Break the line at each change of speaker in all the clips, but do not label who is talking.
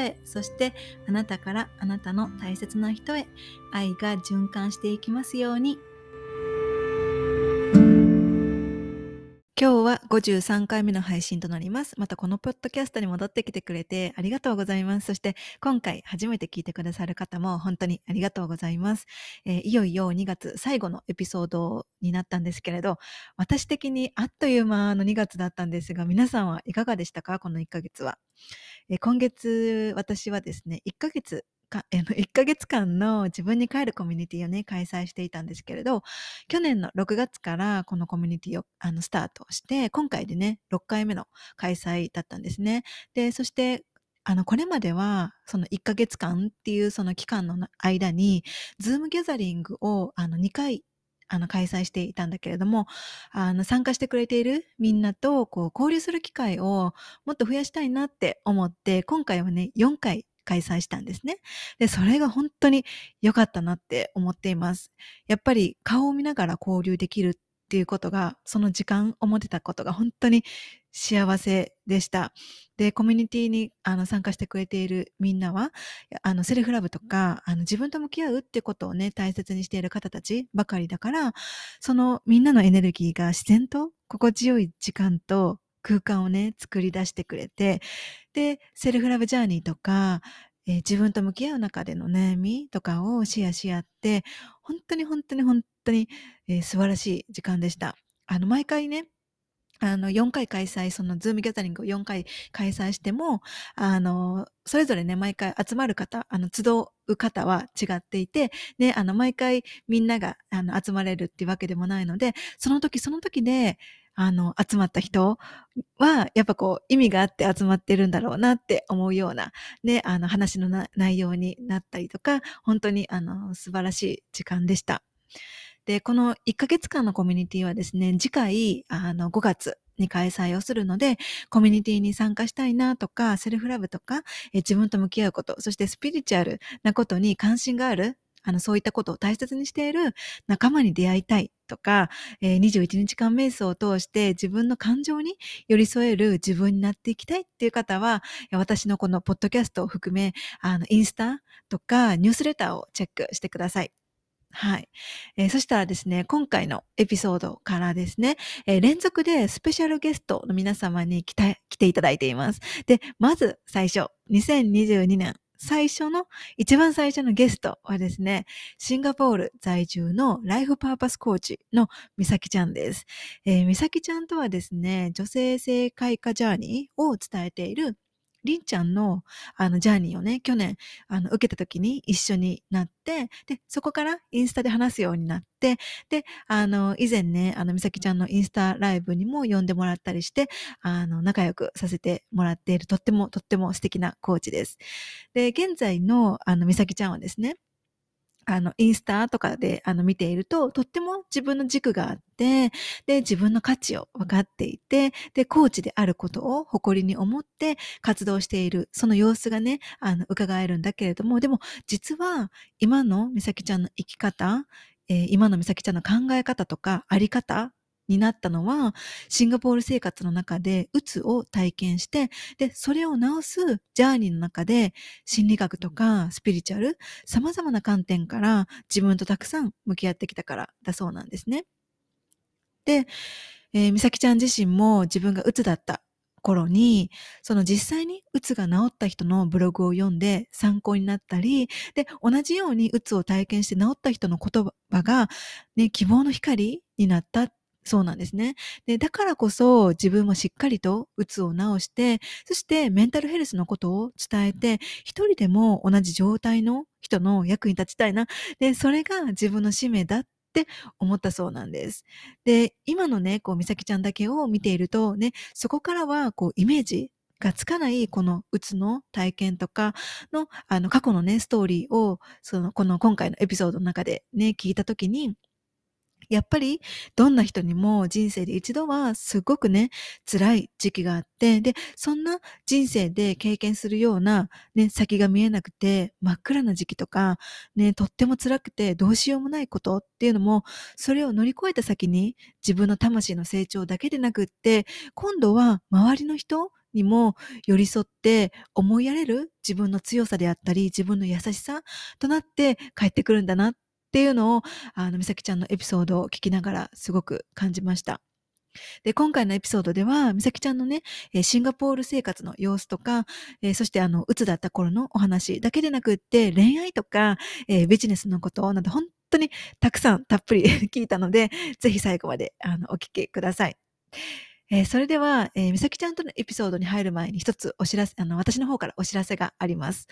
へそしてあなたからあなたの大切な人へ愛が循環していきますように今日は53回目の配信となります。またこのポッドキャストに戻ってきてくれてありがとうございます。そして今回初めて聞いてくださる方も本当にありがとうございます。えー、いよいよ2月最後のエピソードになったんですけれど、私的にあっという間の2月だったんですが、皆さんはいかがでしたか？この1ヶ月は。え、今月私はですね、1ヶ月か、1ヶ月間の自分に帰るコミュニティをね、開催していたんですけれど、去年の6月からこのコミュニティをあのスタートして、今回でね、6回目の開催だったんですね。で、そして、あの、これまでは、その1ヶ月間っていうその期間の間に、ズームギャザリングをあの2回あの開催していたんだけれども、あの参加してくれているみんなとこう交流する機会をもっと増やしたいなって思って、今回はね、4回開催したんですね。で、それが本当に良かったなって思っています。やっぱり顔を見ながら交流できるっていうことが、その時間を持てたことが本当に幸せでした。で、コミュニティにあの参加してくれているみんなは、あの self love とか、あの自分と向き合うってことをね、大切にしている方たちばかりだから、そのみんなのエネルギーが自然と心地よい時間と空間をね、作り出してくれて、で、 self love journey とか、えー、自分と向き合う中での悩みとかをシェアし合って、本当に本当に本当に、えー、素晴らしい時間でした。あの、毎回ね、あの、4回開催、その Zoom gathering を4回開催しても、あの、それぞれね、毎回集まる方、あの、集う方は違っていて、ね、あの、毎回みんなが、あの、集まれるっていうわけでもないので、その時その時で、あの、集まった人は、やっぱこう、意味があって集まってるんだろうなって思うような、ね、あの、話の内容になったりとか、本当に、あの、素晴らしい時間でした。で、この1ヶ月間のコミュニティはですね、次回、あの、5月に開催をするので、コミュニティに参加したいなとか、セルフラブとか、え自分と向き合うこと、そしてスピリチュアルなことに関心があるあの、そういったことを大切にしている仲間に出会いたいとか、え、21日間瞑想を通して自分の感情に寄り添える自分になっていきたいっていう方は、私のこのポッドキャストを含め、あの、インスタとかニュースレターをチェックしてください。はい。えー、そしたらですね、今回のエピソードからですね、えー、連続でスペシャルゲストの皆様に来た来ていただいています。で、まず最初、2022年最初の、一番最初のゲストはですね、シンガポール在住のライフパーパスコーチのみさきちゃんです。えー、みさきちゃんとはですね、女性性開花ジャーニーを伝えているりんちゃんのあのジャーニーをね、去年あの受けた時に一緒になって、で、そこからインスタで話すようになって、で、あの、以前ね、あの、みさきちゃんのインスタライブにも呼んでもらったりして、あの、仲良くさせてもらっている、とっても、とっても素敵なコーチです。で、現在の、あの、みさきちゃんはですね、あの、インスタとかで、あの、見ていると、とっても自分の軸があって、で、自分の価値を分かっていて、で、コーチであることを誇りに思って活動している、その様子がね、あの、伺えるんだけれども、でも、実は、今の美咲ちゃんの生き方、えー、今の美咲ちゃんの考え方とか、あり方になったのは、シンガポール生活の中で、うつを体験して、で、それを治すジャーニーの中で、心理学とかスピリチュアル、様々な観点から自分とたくさん向き合ってきたからだそうなんですね。で、えー、美咲ちゃん自身も自分がうつだった頃に、その実際にうつが治った人のブログを読んで参考になったり、で、同じようにうつを体験して治った人の言葉が、ね、希望の光になったっそうなんですね。で、だからこそ自分もしっかりとうつを治して、そしてメンタルヘルスのことを伝えて、一人でも同じ状態の人の役に立ちたいな。で、それが自分の使命だって思ったそうなんです。で、今のね、こう、美咲ちゃんだけを見ているとね、そこからはこう、イメージがつかないこのうつの体験とかのあの過去のねストーリーをそのこの今回のエピソードの中でね聞いた時にやっぱりどんな人にも人生で一度はすごくね、辛い時期があって、で、そんな人生で経験するようなね、先が見えなくて真っ暗な時期とか、ね、とっても辛くてどうしようもないことっていうのも、それを乗り越えた先に自分の魂の成長だけでなくって、今度は周りの人にも寄り添って思いやれる自分の強さであったり自分の優しさとなって帰ってくるんだなっっていうのを、あの、美咲ちゃんのエピソードを聞きながらすごく感じました。で、今回のエピソードでは、美咲ちゃんのね、シンガポール生活の様子とか、そしてあの、うつだった頃のお話だけでなくって、恋愛とか、ビジネスのことなど、本当にたくさんたっぷり 聞いたので、ぜひ最後まであのお聞きください。えー、それでは、えー、美咲ちゃんとのエピソードに入る前に一つお知らせ、あの、私の方からお知らせがあります。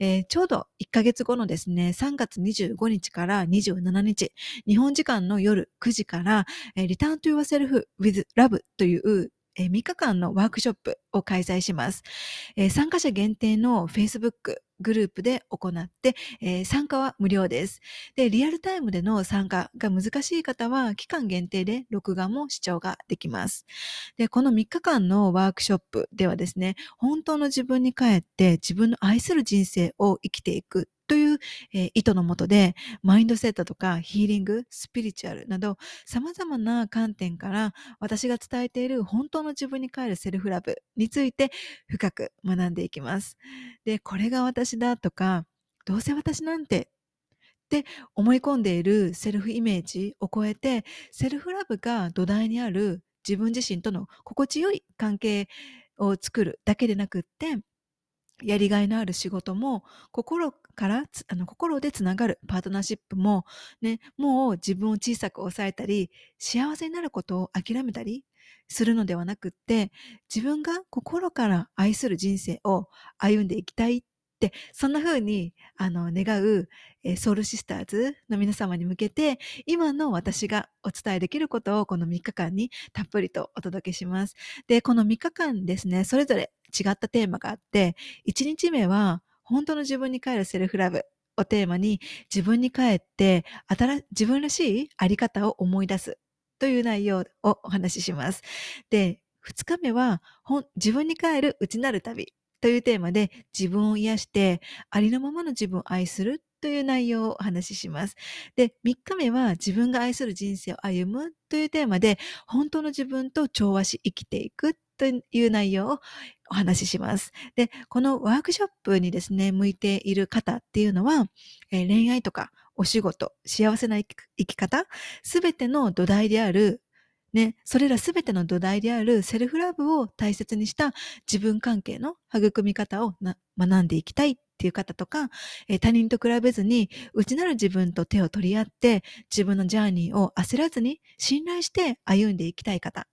えー、ちょうど1ヶ月後のですね、3月25日から27日、日本時間の夜9時から、えー、Return to Yourself with Love という、え、3日間のワークショップを開催します。え、参加者限定の Facebook、グループで行って、えー、参加は無料です。で、リアルタイムでの参加が難しい方は、期間限定で録画も視聴ができます。で、この3日間のワークショップではですね、本当の自分に帰って自分の愛する人生を生きていくという、えー、意図のもとで、マインドセットとかヒーリング、スピリチュアルなど、様々な観点から私が伝えている本当の自分に帰るセルフラブについて深く学んでいきます。で、これが私だとか、どうせ私なんてって思い込んでいるセルフイメージを超えて、セルフラブが土台にある自分自身との心地よい関係を作るだけでなくって、やりがいのある仕事も、心から、あの、心でつながるパートナーシップも、ね、もう自分を小さく抑えたり、幸せになることを諦めたりするのではなくって、自分が心から愛する人生を歩んでいきたいって、そんな風に、あの、願う、え、ソウルシスターズの皆様に向けて、今の私がお伝えできることをこの3日間にたっぷりとお届けします。で、この3日間ですね、それぞれ違ったテーマがあって、1日目は、本当の自分に帰るセルフラブをテーマに、自分に帰って、新自分らしいあり方を思い出すという内容をお話しします。で、2日目は、自分に帰る内なる旅というテーマで自分を癒してありのままの自分を愛するという内容をお話しします。で、3日目は自分が愛する人生を歩むというテーマで本当の自分と調和し生きていくという内容をお話しします。で、このワークショップにですね、向いている方っていうのは、えー、恋愛とかお仕事、幸せな生き方、すべての土台であるね、それらすべての土台であるセルフラブを大切にした自分関係の育み方を学んでいきたいっていう方とか、えー、他人と比べずに内なる自分と手を取り合って自分のジャーニーを焦らずに信頼して歩んでいきたい方。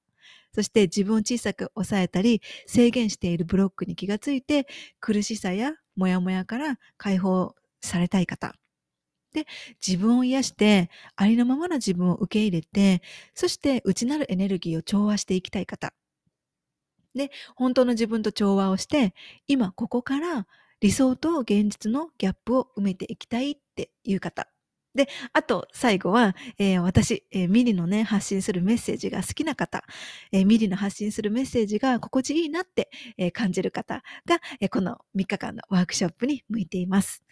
そして自分を小さく抑えたり制限しているブロックに気がついて苦しさやモヤモヤから解放されたい方。で、自分を癒して、ありのままの自分を受け入れて、そして内なるエネルギーを調和していきたい方。で、本当の自分と調和をして、今ここから理想と現実のギャップを埋めていきたいっていう方。で、あと、最後は、えー、私、えー、ミリのね、発信するメッセージが好きな方、えー、ミリの発信するメッセージが心地いいなって、え感じる方が、えこの3日間のワークショップに向いています。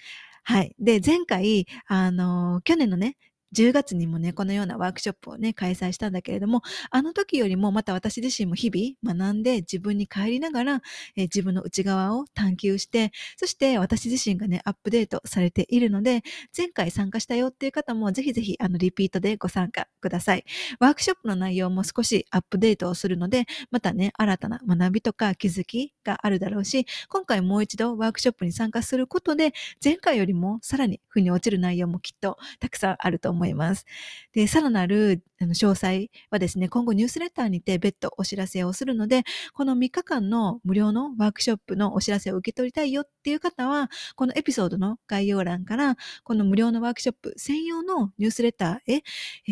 はい。で、前回、あの、去年のね、10月にもね、このようなワークショップをね、開催したんだけれども、あの時よりもまた私自身も日々学んで自分に帰りながら、え、自分の内側を探求して、そして私自身がね、アップデートされているので、前回参加したよっていう方もぜひぜひあのリピートでご参加ください。ワークショップの内容も少しアップデートをするので、またね、新たな学びとか気づきがあるだろうし、今回もう一度ワークショップに参加することで、前回よりもさらに腑に落ちる内容もきっとたくさんあると思います。思います。で、さらなるあの詳細はですね、今後ニュースレターにて別途お知らせをするので、この3日間の無料のワークショップのお知らせを受け取りたいよっていう方は、このエピソードの概要欄から、この無料のワークショップ専用のニュースレターへ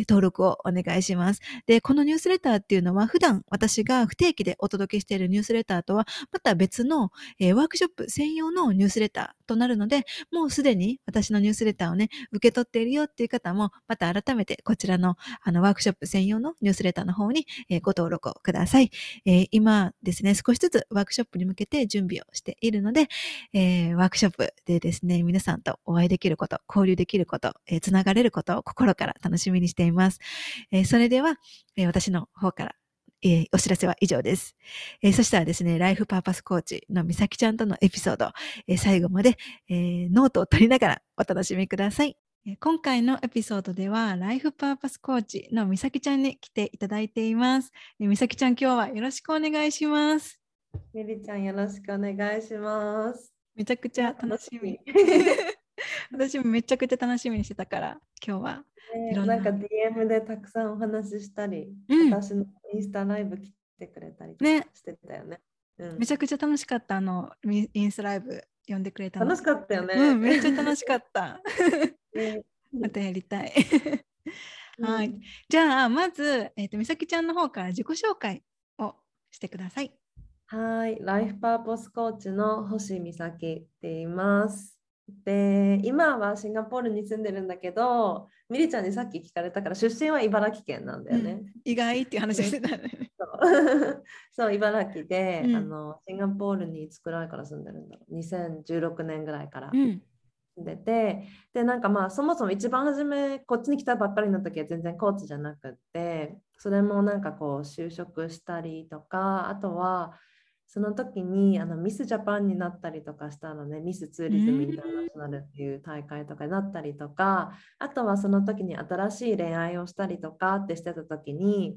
登録をお願いします。で、このニュースレターっていうのは、普段私が不定期でお届けしているニュースレターとは、また別の、え、ワークショップ専用のニュースレターとなるので、もうすでに私のニュースレターをね、受け取っているよっていう方も、また改めてこちらのあのワークショップ専用のニュースレターの方に、え、ご登録をください、え、今ですね、少しずつワークショップに向けて準備をしているので、え、ワークショップでですね、皆さんとお会いできること、交流できること、え、つながれることを心から楽しみにしています。え、それでは、え、私の方からえー、お知らせは以上です。えー、そしたらですね、 life purpose coach のみさきちゃんとのエピソード、えー、最後まで、えノートを取りながらお楽しみください。今回のエピソードでは、 life purpose coach のみさきちゃんに来ていただいています。みさきちゃん、今日はよろしくお願いします。
みりちゃん、よろしくお願いします。
めちゃくちゃ楽しみ。私もめちゃくちゃ楽しみにしてたから、今日は。
えー、なんか DM でたくさんお話ししたり、うん、私のインスタライブ来てくれたりしてたよね。
ねうん、めちゃくちゃ楽しかったあのインスタライブ呼んでくれた
楽しかったよね。
うん、めっちゃ楽しかった。またやりたい。はい。じゃあ、まず、えっ、ー、と、みさきちゃんの方から自己紹介をしてください。
はい。ライフパーポスコーチの星美咲って言います。で、今はシンガポールに住んでるんだけど、みりちゃんにさっき聞かれたから、出身は茨城県なんだよね。うん、
意外っていう話してた
ね。そう。そう茨城で、うん、あのシンガポールにいつくらいから住んでるんだろう。2016年ぐらいから、うん。住んでてでなんかまあそもそも一番初めこっちに来たばっかりの時は全然コーチじゃなくってそれもなんかこう就職したりとかあとはその時にあのミスジャパンになったりとかしたのねミスツーリズムインターナショナルっていう大会とかになったりとかあとはその時に新しい恋愛をしたりとかってしてた時に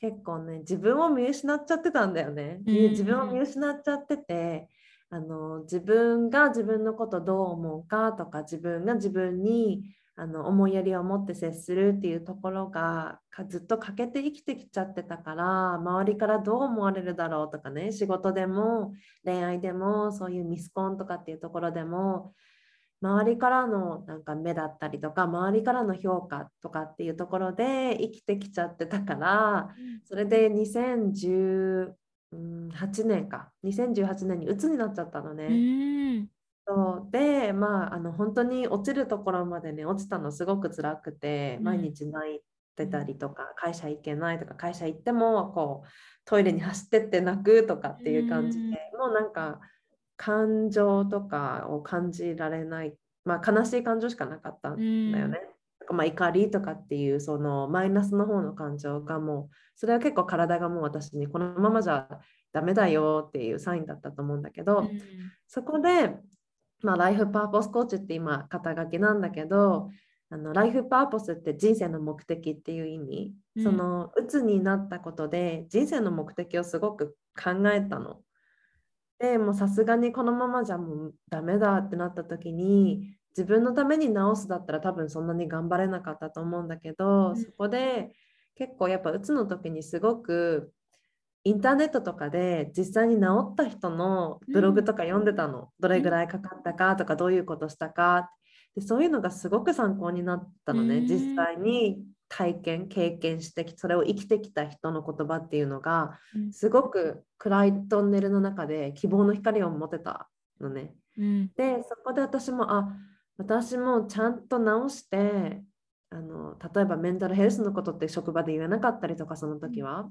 結構ね自分を見失っちゃってたんだよね。自分を見失っちゃっててあの自分が自分のことどう思うかとか自分が自分にあの思いやりを持って接するっていうところがずっと欠けて生きてきちゃってたから周りからどう思われるだろうとかね仕事でも恋愛でもそういうミスコンとかっていうところでも周りからのなんか目だったりとか周りからの評価とかっていうところで生きてきちゃってたからそれで2010うん、8年か。2018年に鬱になっちゃったのね。そう。でまああの本当に落ちるところまでね落ちたのすごく辛くて、毎日泣いてたりとか、会社行けないとか会社行ってもこうトイレに走ってって泣くとかっていう感じで、もうなんか感情とかを感じられない、まあ、悲しい感情しかなかったんだよね。まあ、怒りとかっていうそのマイナスの方の感情がもうそれは結構体がもう私にこのままじゃダメだよっていうサインだったと思うんだけど、うん、そこで、まあ、ライフパーポスコーチって今肩書きなんだけどあのライフパーポスって人生の目的っていう意味、うん、その鬱になったことで人生の目的をすごく考えたの。でもさすがにこのままじゃもうダメだってなった時に自分のために治すだったら多分そんなに頑張れなかったと思うんだけど、うん、そこで結構やっぱうつの時にすごくインターネットとかで実際に治った人のブログとか読んでたの、うん、どれぐらいかかったかとかどういうことしたか。でそういうのがすごく参考になったのね、うん、実際に体験経験してそれを生きてきた人の言葉っていうのがすごく暗いトンネルの中で希望の光を持てたのね。でそこで私もあ私もちゃんと直してあの例えばメンタルヘルスのことって職場で言えなかったりとかその時は、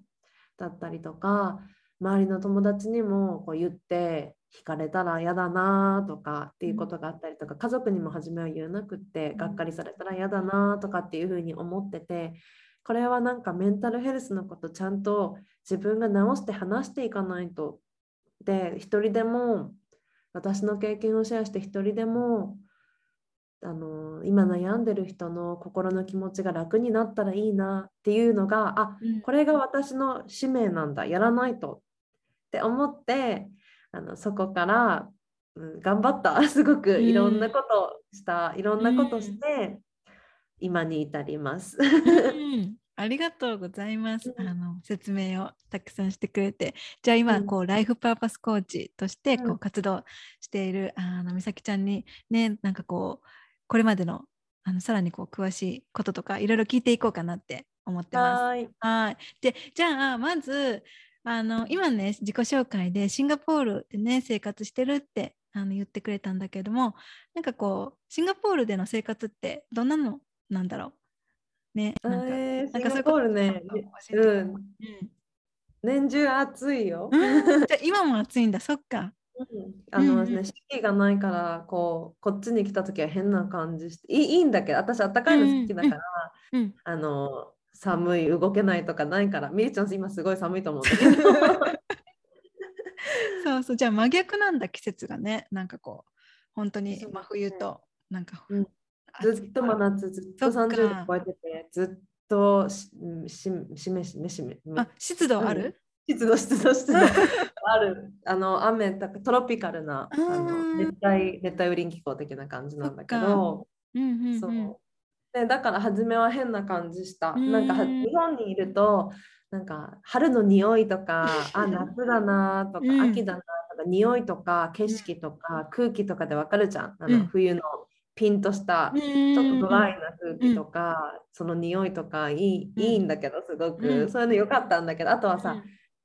だったりとか周りの友達にもこう言って惹かれたら嫌だなとかっていうことがあったりとか家族にも初めは言えなくってがっかりされたら嫌だなとかっていうふうに思っててこれはなんかメンタルヘルスのことちゃんと自分が直して話していかないと。で一人でも私の経験をシェアして一人でもあの今悩んでる人の心の気持ちが楽になったらいいなっていうのがあ、うん、これが私の使命なんだやらないとって思ってあのそこから、うん、頑張った。すごくいろんなことした、うん、いろんなことして、今に至ります。
ありがとうございます。うん、あの説明をたくさんしてくれて、じゃあ今、うん、こうライフパーパスコーチとしてこう活動している、うん、あの美咲ちゃんにね、なんかこうこれまでのあのさらにこう詳しいこととかいろいろ聞いていこうかなって思ってます。はい。はい。でじゃあまずあの今ね自己紹介でシンガポールでね生活してるってあの言ってくれたんだけどもなんかこうシンガポールでの生活ってどんなのなんだろう？ね、
なんか、えー、シンガポールね、うん、年中暑いよ。
じゃ今も暑いんだ、そっか。
うん、あのね、四季がないからこうこっちに来た時は変な感じしていいいいんだけど私あったかいの好きだから、うんうん、あの寒い動けないとかないからみーちゃん今すごい寒いと思うんだけど。
そうそう。じゃあ真逆なんだ季節がね。なんかこう本当に真冬となんか、
うん、ずっと真夏、ずっと30度超えてて、ずっとしししめしめしめ。
あ、湿度ある、
湿度、湿度、湿度ある。あの、雨、トロピカルな、あの熱帯、熱帯雨林気候的な感じなんだけど、そう。でだから初めは変な感じした。なんか日本にいると、なんか春の匂いとか、あ、夏だなとか、秋だなとか、匂いとか景色とか空気とかでわかるじゃん。あの冬のピンとしたちょっとドライな空気とか、その匂いとかいい,、いいんだけどすごく、そういうの良かったんだけどあとはさ、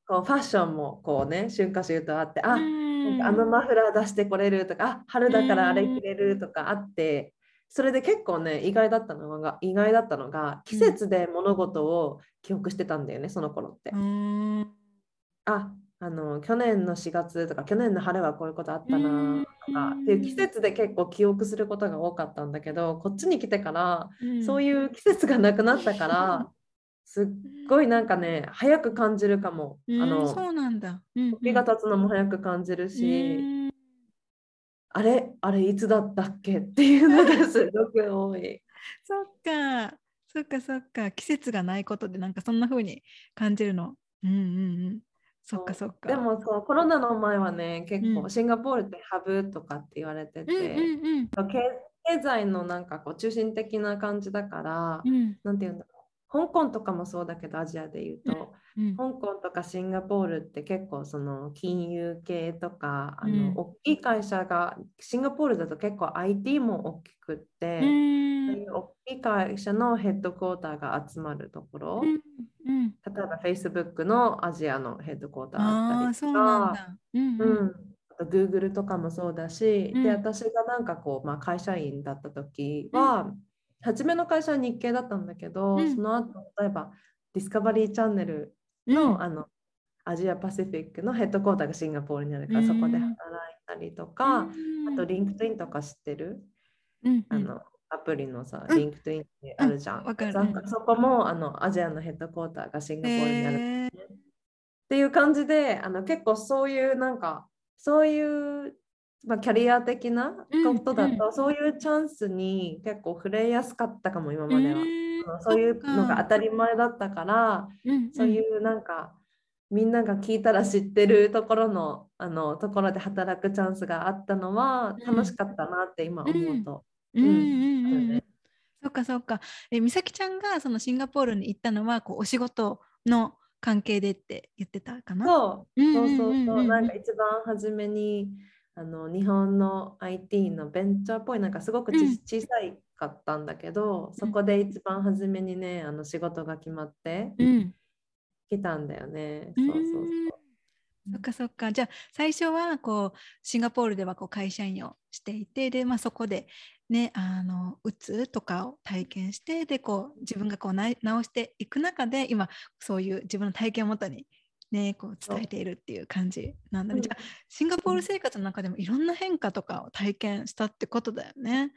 こうファッションもこうね春夏秋冬あってああのマフラー出してこれるとかあ春だからあれ着れるとかあってそれで結構ね意外だったのが意外だったのが季節で物事を記憶してたんだよねその頃って。ああの去年の4月とか去年の春はこういうことあったなとかっていう季節で結構記憶することが多かったんだけどこっちに来てから、うん、そういう季節がなくなったからすっごいなんかね早く感じるかも。
あのそうなんだ、
時が経つのも早く感じるし、あれあれいつだったっけっていうのがすごく多い。
そっか。そっかそっか。季節がないことでなんかそんな風に感じるの。うんうんうん。そっかそっか。
でもそうコロナの前はね結構シンガポールってハブとかって言われてて、うんうんうん、経済のなんかこう中心的な感じだから、うん、なんて言うんだろう香港とかもそうだけどアジアで言うと、うんうん、香港とかシンガポールって結構その金融系とかあの、大きい会社がシンガポールだと結構 IT も大きくって、そういう大きい会社のヘッドクォーターが集まるところ、うん、例えば Facebook のアジアのヘッドクォーターあったりとか、うんうん、あと Google とかもそうだし、で私がなんかこう、まあ、会社員だった時は、初めの会社は日系だったんだけど、その後例えば Discovery Channel の,、あの Asia Pacific の headquarter がシンガポールにあるから、そこで働いたりとか、あと LinkedIn とか知ってる、あのアプリのさ、 LinkedIn ってあるじゃん。うん、かそこもあのアジアのヘッドクォーターがシンガポールにある、ね、っていう感じであの結構そういうなんかそういう、まあ、キャリア的なことだと、うん。うん、そういうチャンスに結構触れやすかったかも今までは。そういうのが当たり前だったから、うんうん、そういうなんかみんなが聞いたら知ってるところのあのところで働くチャンスがあったのは楽しかったなって今思うと。うん。うん
うん、そっかそっか。え美咲ちゃんがそのシンガポールに行ったのはこうお仕事の関係でって言ってたかな？
そう,、そうそうそう。なんか一番初めにあの日本の IT のベンチャーっぽいなんかすごくち、うん、小さいかったんだけどそこで一番初めにねあの仕事が決まって来たんだよね。そうそうそう。
そっかそっか。じゃあ最初はこうシンガポールではこう会社員をしていてで、まあ、そこで、ね、あのうつとかを体験してでこう自分がこう直していく中で今そういう自分の体験をもとに、ね、こう伝えているっていう感じなんだね、うん、じゃあシンガポール生活の中でもいろんな変化とかを体験したってことだよね。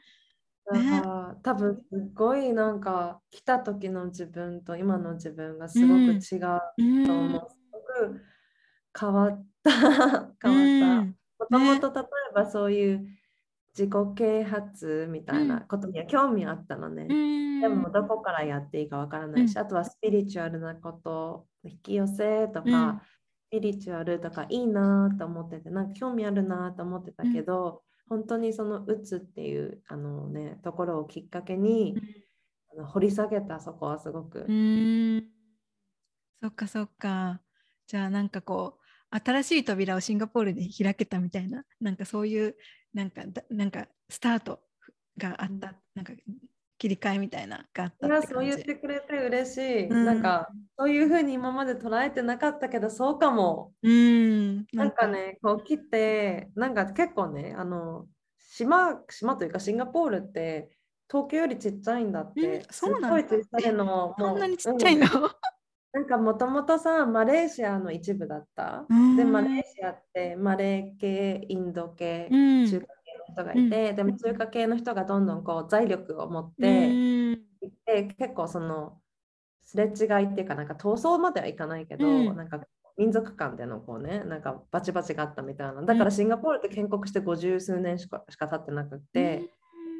ね、多分すごいなんか来た時の自分と今の自分がすごく違うと思う。うん、すごく変わった。変わった。もともと例えばそういう自己啓発みたいなことには興味あったのね。でもどこからやっていいかわからないし、あとはスピリチュアルなこと、引き寄せとか、スピリチュアルとかいいなと思ってて、なんか興味あるなと思ってたけど、本当にそのうつっていうあの、ね、ところをきっかけに、あの掘り下げたそこはすごく。
うん。そっかそっか。じゃあなんかこう新しい扉をシンガポールで開けたみたいななんかそういうなんかなんかスタートがあった、なんか切り替えみたいながあった
いやそう言ってくれて嬉しい、うん、なんかそういうふうに今まで捉えてなかったけどそうかも、
うん、
なんか。ねこう切ってなんか結構ねあの島島というかシンガポールって東京よりちっちゃいんだって、うん、
そうなんだ。
すごい小さいの。
もこんなにちっちゃいの、
なんかもともとさマレーシアの一部だった。でマレーシアってマレー系インド系、中華人がいて、うん、でも中華系の人がどんどんこう財力を持っていって、結構そのすれ違いっていうかなんか闘争まではいかないけど、うん、なんか民族間でのこうねなんかバチバチがあったみたいな。だからシンガポールって建国して50数年しかしか経ってなくて、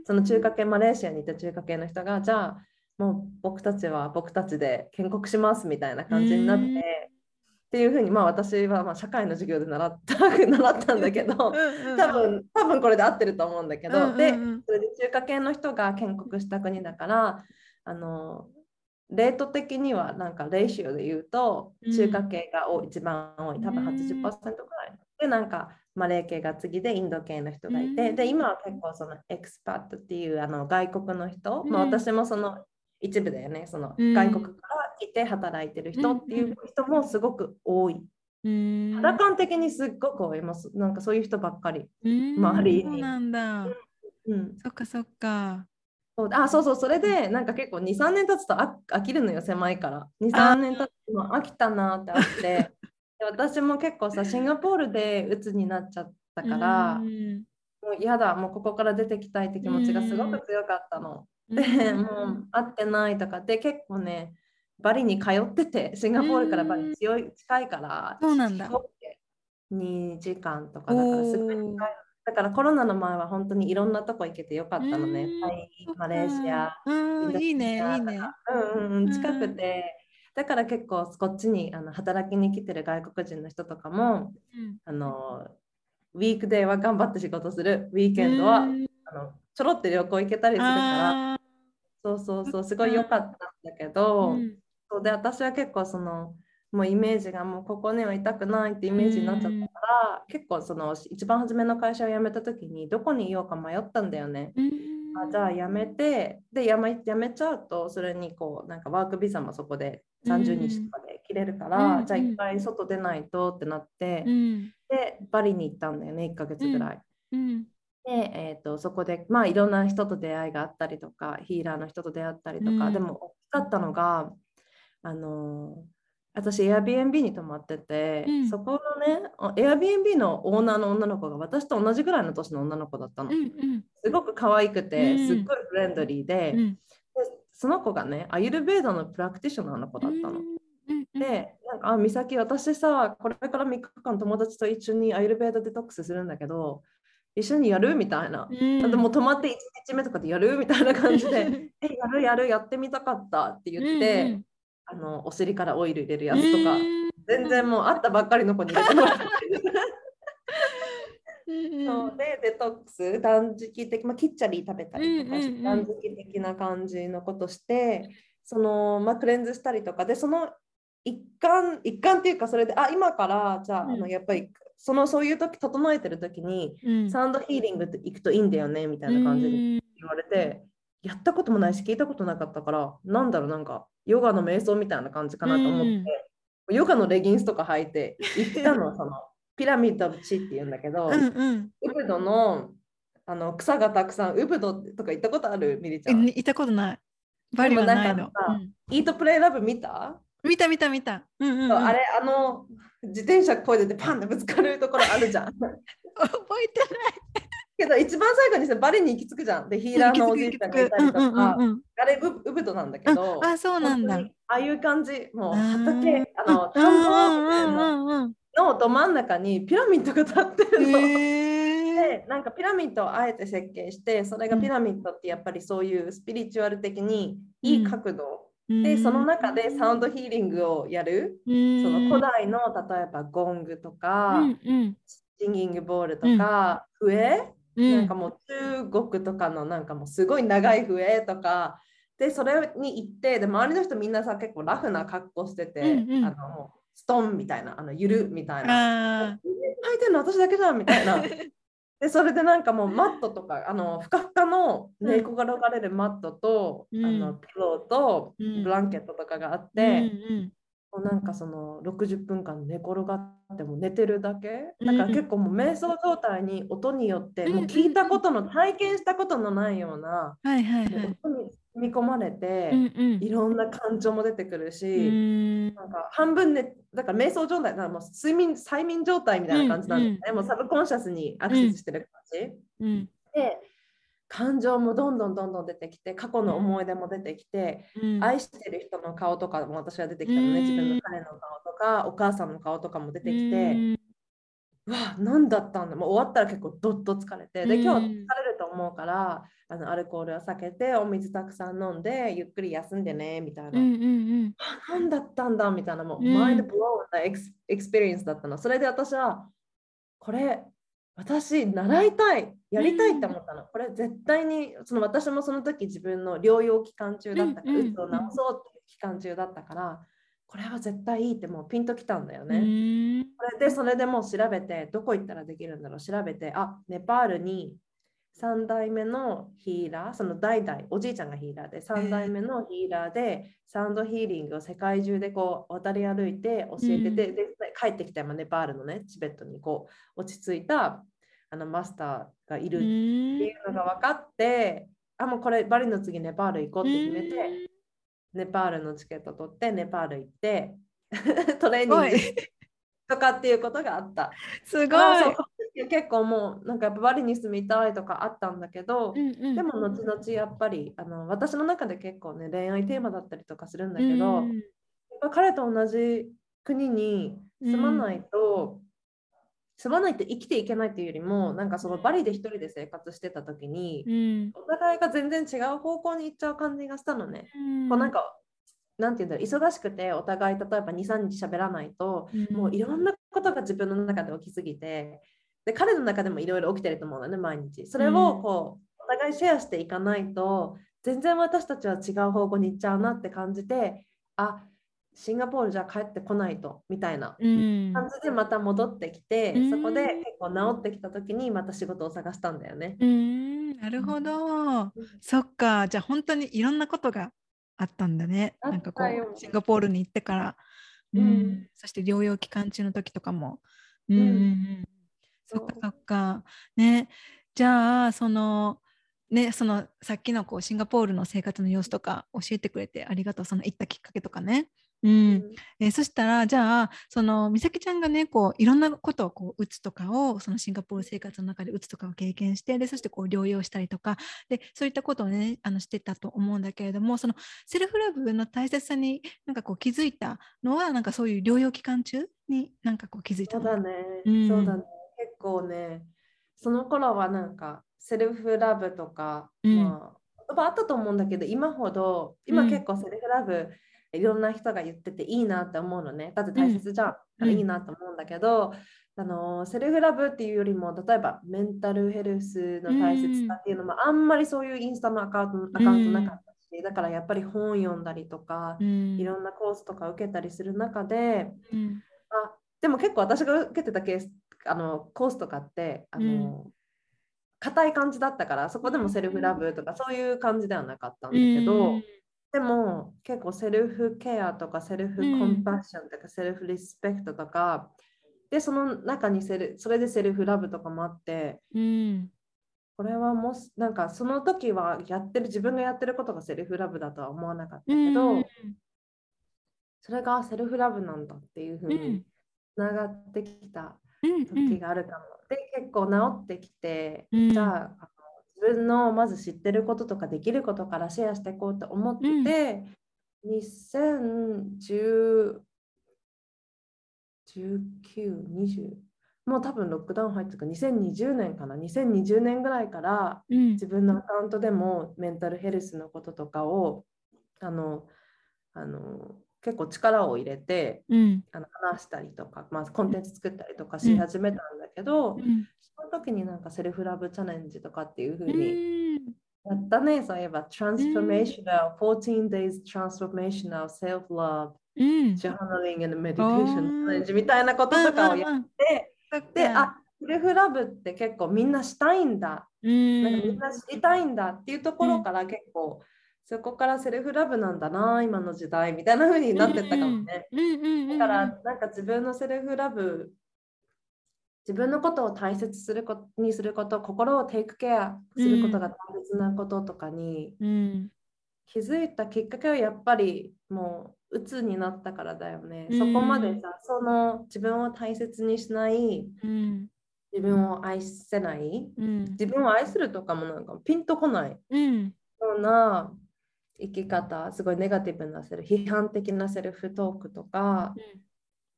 その中華系マレーシアにいた中華系の人がじゃあもう僕たちは僕たちで建国しますみたいな感じになって、っていうふうに、まあ、私はまあ社会の授業で習った 習ったんだけど多分多分これで合ってると思うんだけど、うんうんうん、でそれで中華系の人が建国した国だからあのレート的にはなんかレーシオで言うと中華系が多い、うん、一番多い多分80%ぐらいでなんかマレー系が次でインド系の人がいて、うん、で今は結構そのエクスパットっていうあの外国の人、うん、まあ、私もその一部だよね。その外国から来て働いてる人っていう人もすごく多い。肌感的にすっごく多います。なんかそういう人ばっかり。周りに。
そうなんだ。うん、そっかそっか。
そう。あそうそう。それでなんか結構23年経つと飽きるのよ狭いから。23年経つと飽きたなってあって。で私も結構さシンガポールで鬱になっちゃったからもう嫌だ。もうここから出てきたいって気持ちがすごく強かったの。で、もう会ってないとか。で結構ねバリに通っててシンガポールからバリ強い近いから
そうなんだ。
2時間とかだからすごい近い。だからコロナの前は本当にいろんなとこ行けてよかったのね。タイ、マレーシア、
いいね、いいね。
うんうん、近くて。だから結構こっちにあの働きに来てる外国人の人とかも、うん、あのウィークデーは頑張って仕事する、ウィーケンドはあのちょろって旅行行けたりするから、そうそうそうすごい良かったんだけど、うん、そうで私は結構そのもうイメージがもうここにはいたくないってイメージになっちゃったから、うん、結構その一番初めの会社を辞めた時にどこにいようか迷ったんだよね。うん、あじゃあ辞めてで辞め辞めちゃうとそれにこうなんかワークビザもそこで30日とかで切れるから、うん、じゃあ一回外出ないとってなって、でバリに行ったんだよね1ヶ月ぐらい。で、えーと、そこで、まあ、いろんな人と出会いがあったりとかヒーラーの人と出会ったりとか、うん、でも大きかったのがあの私 Airbnb に泊まってて、うん、そこのね Airbnb のオーナーの女の子が私と同じぐらいの年の女の子だったの、うんうん、すごく可愛くて、すっごいフレンドリーでうん、でその子がねアユルベーダのプラクティショナーの子だったの。で、なんか、あ、美咲、私さ、これから3日間友達と一緒にアイルベーダデトックスするんだけど、一緒にやる？みたいな。うん、でも泊まって1日目とかでやる？みたいな感じで、え、やるやる、やってみたかったって言って、うんうん、あのお尻からオイル入れるやつとか、全然もう会ったばっかりの子に入れてもらって。そうでデトックス断食的、まあ、キッチャリー食べたりとかして、断食的な感じのことしてその、まあ、クレンズしたりとかでその一環一環っていうかそれであ今からじゃあ,、あのやっぱりそのそういう時整えてる時に、うん、サウンドヒーリングって行くといいんだよねみたいな感じで言われて、やったこともないし聞いたことなかったからなんだろうなんかヨガの瞑想みたいな感じかなと思って、ヨガのレギンスとか履いて行ったのその ピラミッドの地って言うんだけど、うんうん、ウブドのあの草がたくさんウブドとか行ったことある？ミリちゃん。
行ったことない。バリはないの、
うん、イートプレイラブ見た？
見た見た見た、
うんうんうん、あれあの自転車こいでてパンってぶつかるところあるじゃん。覚
えてない。
けど一番最後にさバリに行き着くじゃん。でヒーラーのおじいちゃんがいたりとか、あれウウブドなんだけど、
あそうなんだ。
ああいう感じ、もう畑、あの田んぼのど真ん中にピラミッドが立ってるの。でなんかピラミッドをあえて設計してそれがピラミッドってやっぱりそういうスピリチュアル的にいい角度でその中でサウンドヒーリングをやる、その古代の例えばゴングとか、シンギングボールとか、笛、なんかもう中国とかのなんかもうすごい長い笛とか。でそれに行ってで周りの人みんなさ結構ラフな格好してて、うんうん、あのストンみたいなあのゆるみたいな。履いてるの私だけじゃんみたいな。でそれでなんかもうマットとかあのふかふかの寝転がれるマットと、うん、あのピローとブランケットとかがあって、うんうんもうなんかその60分間寝転がっても寝てるだけ。だから結構もう瞑想状態に音によってもう聞いたことの体験したことのないような音に組み込まれていろんな感情も出てくるしなんか半分でだから瞑想状態だからもう睡眠催眠状態みたいな感じなんですね。もうサブコンシャスにアクセスしてる感じ。で感情もどんどんどんどん出てきて過去の思い出も出てきて、うん、愛してる人の顔とかも私は出てきたのね、うん、自分の彼の顔とかお母さんの顔とかも出てきて、うん、うわ何だったんだ。もう終わったら結構どっと疲れてで今日疲れると思うからあのアルコールを避けてお水たくさん飲んでゆっくり休んでねみたいな、うんうんうん、何だったんだみたいなもう、 mind blow な ex experience だったの。それで私はこれ私習いたいやりたいって思ったの、これ絶対にその私もその時自分の療養期間中だったから、うつを治そうっていう期間中だったからこれは絶対いいってもうピンときたんだよね。これでそれでもう調べてどこ行ったらできるんだろう調べてあネパールに3代目のヒーラーその代々おじいちゃんがヒーラーで3代目のヒーラーでサウンドヒーリングを世界中でこう渡り歩いて教えてて、うん、で帰ってきたネパールのねチベットにこう落ち着いたあのマスターがいるっていうのが分かってあもうこれバリの次ネパール行こうって決めてネパールのチケット取ってネパール行って トレーニングとかっていうことがあった。
すご
い結構もうなんかバリに住みたいとかあったんだけど、うんうん、でも後々やっぱりあの私の中で結構ね恋愛テーマだったりとかするんだけど、うん、やっぱ彼と同じ国に住まないと、うん、住まないって生きていけないっていうよりもなんかそのバリで一人で生活してた時に、うん、お互いが全然違う方向に行っちゃう感じがしたのね。こうなんかなんて言うんだろう忙しくてお互い例えば23日喋らないと、うん、もういろんなことが自分の中で起きすぎてで彼の中でもいろいろ起きてると思うのね毎日。それをこう、お互いシェアしていかないと全然私たちは違う方向に行っちゃうなって感じてあシンガポールじゃ帰ってこないとみたいな感じでまた戻ってきて、うん、そこで結構治ってきた時にまた仕事を探したんだよね。
うん。なるほど、うん、そっか。じゃあ本当にいろんなことがあったんだね。なんかこうシンガポールに行ってから、うん、うん、そして療養期間中の時とかも。うん、か。ね、じゃあそのね、そのさっきのこうシンガポールの生活の様子とか教えてくれてありがとうその行ったきっかけとかね。うん、えー、そしたらじゃあその美咲ちゃんがねこういろんなことをこう打つとかをそのシンガポール生活の中で打つとかを経験してでそしてこう療養したりとかでそういったことをねあのしてたと思うんだけれどもそのセルフラブの大切さになんかこう気づいたのはなんかそういう療養期間中になんかこう気づいた
そうだね、うん、そうだね結構ねその頃はなんかセルフラブとか、うん、まあ、あったと思うんだけど今ほど今結構セルフラブ、うんいろんな人が言ってていいなって思うのね。だって大切じゃん。うん、いいなと思うんだけど、あのセルフラブっていうよりも例えばメンタルヘルスの大切さっていうのもあんまりそういうインスタのアカウントアカウントなかったし、だからやっぱり本読んだりとか、いろんなコースとか受けたりする中で、あでも結構私が受けてたケースあのコースとかってあの、硬い感じだったからそこでも self love とかそういう感じではなかったんだけど、でも結構 self care とか self compassion とか self respect とか、でその中に sel それで self love とかもあって、うん、これはもしなんかその時はやってる自分がやってることが self love だとは思わなかったけど、うん、それがセルフラブなんだっていうふうにつながってきた時があるかも。で結構治ってきて、じゃあ分のまず知ってることとかできることからシェアしていこうと思ってて、うん、2010 19、20もう多分ロックダウン入ってる。か2020年かな。2020年ぐらいから自分のアカウントでもメンタルヘルスのこととかをあのあの結構力を入れて、うん、あの話したりとか、まあ、コンテンツ作ったりとかし始めたんだけど、うん、その時になんかセルフラブチャレンジとかっていう風にやったね、そういえば、Transformational、14 Days Transformational Self-Love、Journaling and Meditation みたいなこととかをやって、で、あ、セルフラブって結構みんなしたいんだ。なんかみんな知りたいんだっていうところから結構、そこからセルフラブなんだな、今の時代みたいな風になってったかもね。だからなんか自分のセルフラブ自分のことを大切することにすること心をテイクケアすることが大切なこととかに、うん、気づいたきっかけはやっぱりもう鬱になったからだよね、うん、そこまでさその自分を大切にしない、うん、自分を愛せない、自分を愛するとかもなんかピンとこない、ような生き方すごいネガティブなセル批判的なセルフトークとか、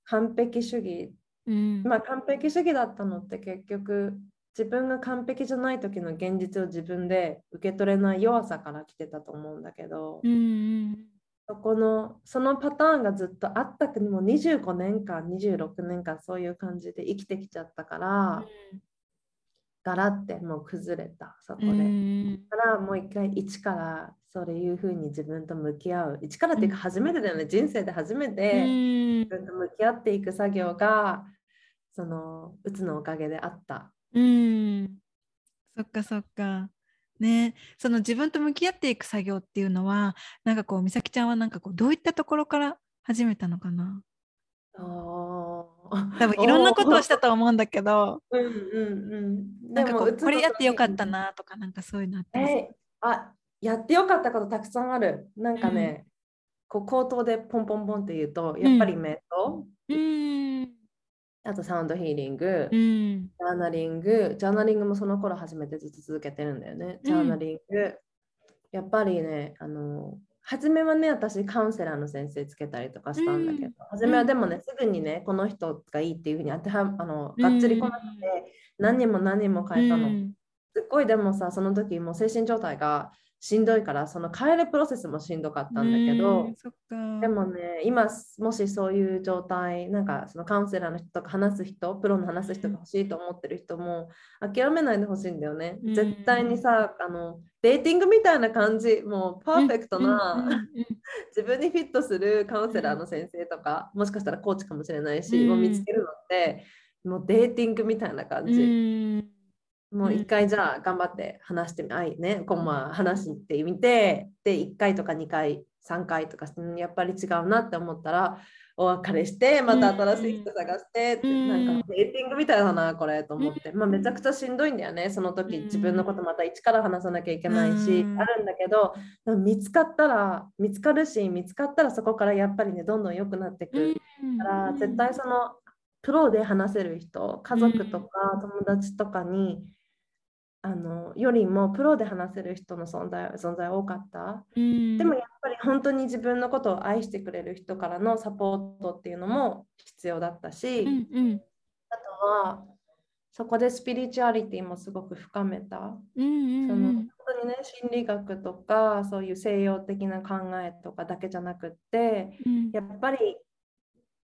完璧主義。うん、まあ完璧主義だったのって結局自分が完璧じゃない時の現実を自分で受け取れない弱さから来てたと思うんだけど、うん、そこのそのパターンがずっとあった国も25年間26年間そういう感じで生きてきちゃったから、うん、ガラってもう崩れたそこで、うん、からもう一回一からそういうふうに自分と向き合う。一からっていうか初めてだよね、人生で初めて自分と向き合っていく作業がそのうつのおかげであった。
うん。そっかそっか。ね、その自分と向き合っていく作業っていうのはなんかこう美咲ちゃんはなんかこうどういったところから始めたのかな？あ多分いろんなことをしたと思うんだけど、うんうんうん、なんかこうこれやってよかったなとかなんかそういうのあったり
する、あやってよかったことたくさんある。なんかね、うん、こう口頭でポンポンポンって言うとやっぱり瞑想、うん、あとサウンドヒーリング、うん、ジャーナリング、ジャーナリングもその頃初めてずっと続けてるんだよね。ジャーナリング、うん、やっぱりね、あの、初めはね、私カウンセラーの先生つけたりとかしたんだけど、うん、初めはでもね、すぐにね、この人がいいっていうふうに当てはあのがっつりこなくて、何人も何人も変えたの。すっごいでもさ、その時もう精神状態がしんどいからその変えるプロセスもしんどかったんだけどでもね今もしそういう状態なんかそのカウンセラーの人とか話す人プロの話す人が欲しいと思ってる人も諦めないでほしいんだよね。絶対にさあのデーティングみたいな感じもうパーフェクトな自分にフィットするカウンセラーの先生とかもしかしたらコーチかもしれないしもう見つけるのってもうデーティングみたいな感じ。もう一回じゃあ頑張って話してみ、あいね、こうまあ話してみて、で、1回とか2回、3回とか、やっぱり違うなって思ったら、お別れして、また新しい人探して、うん、なんかデーティングみたいだな、これと思って、まあ、めちゃくちゃしんどいんだよね、その時自分のことまた一から話さなきゃいけないし、うん、あるんだけど、見つかったら、見つかるし、見つかったらそこからやっぱりね、どんどん良くなってくるから、絶対そのプロで話せる人、家族とか友達とかに、あのよりもプロで話せる人の存在存在多かった、うん、でもやっぱり本当に自分のことを愛してくれる人からのサポートっていうのも必要だったし、うんうん、あとはそこでスピリチュアリティもすごく深めた、うんうんうん、その本当にね心理学とかそういう西洋的な考えとかだけじゃなくって、うん、やっぱり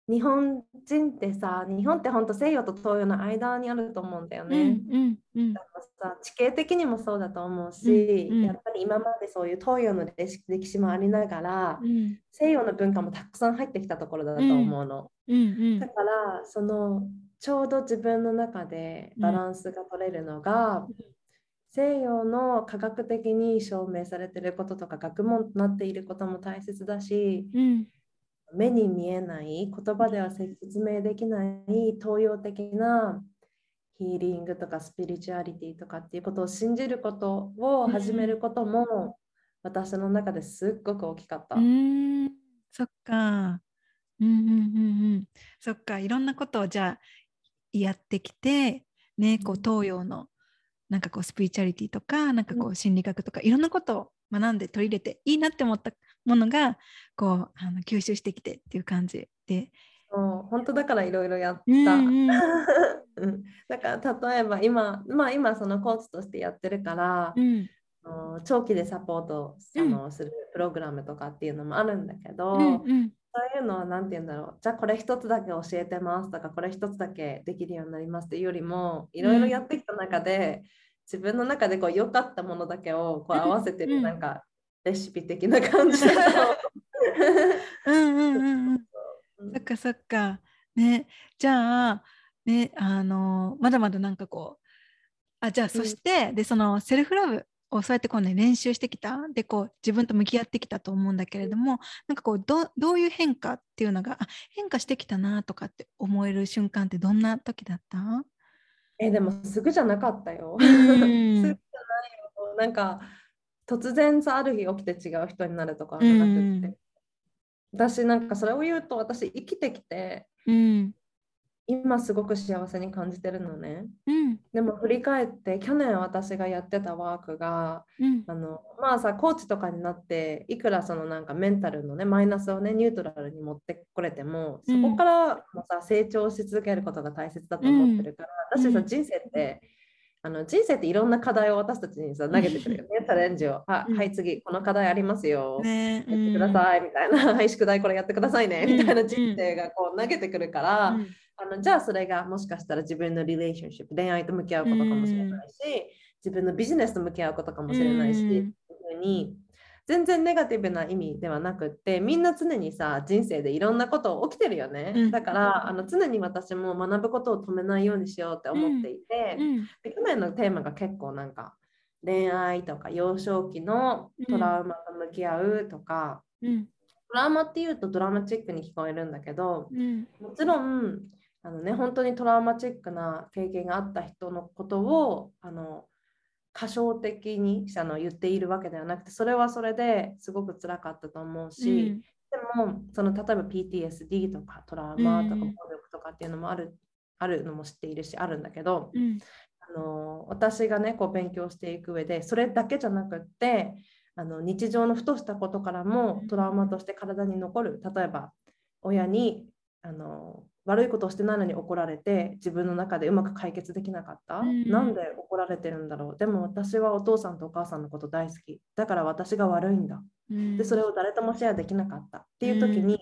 日本人ってさ日本って本当西洋と東洋の間にあると思うんだよね。うんうん、さ地形的にもそうだと思うし、うんうん、やっぱり今までそういう東洋の歴史もありながら、うん、西洋の文化もたくさん入ってきたところだと思うの。うんうん、だからそのちょうど自分の中でバランスが取れるのが、西洋の科学的に証明されてることとか学問となっていることも大切だし、目に見えない言葉では説明できない東洋的なヒーリングとかスピリチュアリティとかっていうことを信じることを始めることも、私の中ですっごく大きかった。う
んそっか。うんうんうんうん。そっかいろんなことをじゃあやってきてねこう東洋のなんかこうスピリチュアリティとかなんかこう心理学とかいろんなことを学んで取り入れていいなって思ったものがこうあの吸収してきてっていう感じで。
う本当だからいろいろやった。うんうん、だから例えば今、まあ、今そのコーチとしてやってるから、うん、長期でサポートあの、するプログラムとかっていうのもあるんだけど、うんうん、そういうのは何て言うんだろう。じゃあこれ一つだけ教えてますとかこれ一つだけできるようになりますっていうよりもいろいろやってきた中で、自分の中でこう良かったものだけをこう合わせてるなんかレシピ的な感じだと。
うんうんうんうん。そっかそっか。ね、じゃあ、ね、あのまだまだなんかこうあじゃあそして、うん、でそのセルフラブをそうやってこう、ね、練習してきたでこう自分と向き合ってきたと思うんだけれどもなんかこうどどういう変化っていうのがあ変化してきたなとかって思える瞬間ってどんな時だった？
えでもすぐじゃなかったよ。すぐじゃないよ。なんか突然さある日起きて違う人になるとかなくて、私なんかそれを言うと私生きてきて、うん、今すごく幸せに感じてるのね、うん、でも振り返って去年私がやってたワークが、うん、あのまあさコーチとかになっていくらそのなんかメンタルのねマイナスをねニュートラルに持ってこれても、そこからもさ成長し続けることが大切だと思ってるから、私さ人生ってあの人生っていろんな課題を私たちにさ投げてくるよね、チャレンジを。あ、はい、次、この課題ありますよ。ね、やってください、みたいな。はい、宿題これやってくださいね、みたいな人生がこう投げてくるから、あのじゃあそれがもしかしたら自分のリレーションシップ、恋愛と向き合うことかもしれないし、自分のビジネスと向き合うことかもしれないし、いうふうに全然ネガティブな意味ではなくってみんな常にさ人生でいろんなこと起きてるよね、うん、だからあの常に私も学ぶことを止めないようにしようって思っていて、うん、で去年のテーマが結構なんか恋愛とか幼少期のトラウマと向き合うとか、うん、トラウマっていうとドラマチックに聞こえるんだけど、もちろんあのね本当にトラウマチックな経験があった人のことをあの過小的にあの言っているわけではなくてそれはそれですごく辛かったと思うし、うん、でもその例えば PTSD とかトラウマとか暴力とかっていうのもある,、あるのも知っているしあるんだけど、うん、あの私がねこう勉強していく上でそれだけじゃなくってあの日常のふとしたことからもトラウマとして体に残る例えば親にあの悪いことをしてないのに怒られて自分の中でうまく解決できなかった、うん、なんで怒られてるんだろう。でも私はお父さんとお母さんのこと大好き。だから私が悪いんだ、うん、でそれを誰ともシェアできなかった。っていう時に、うん、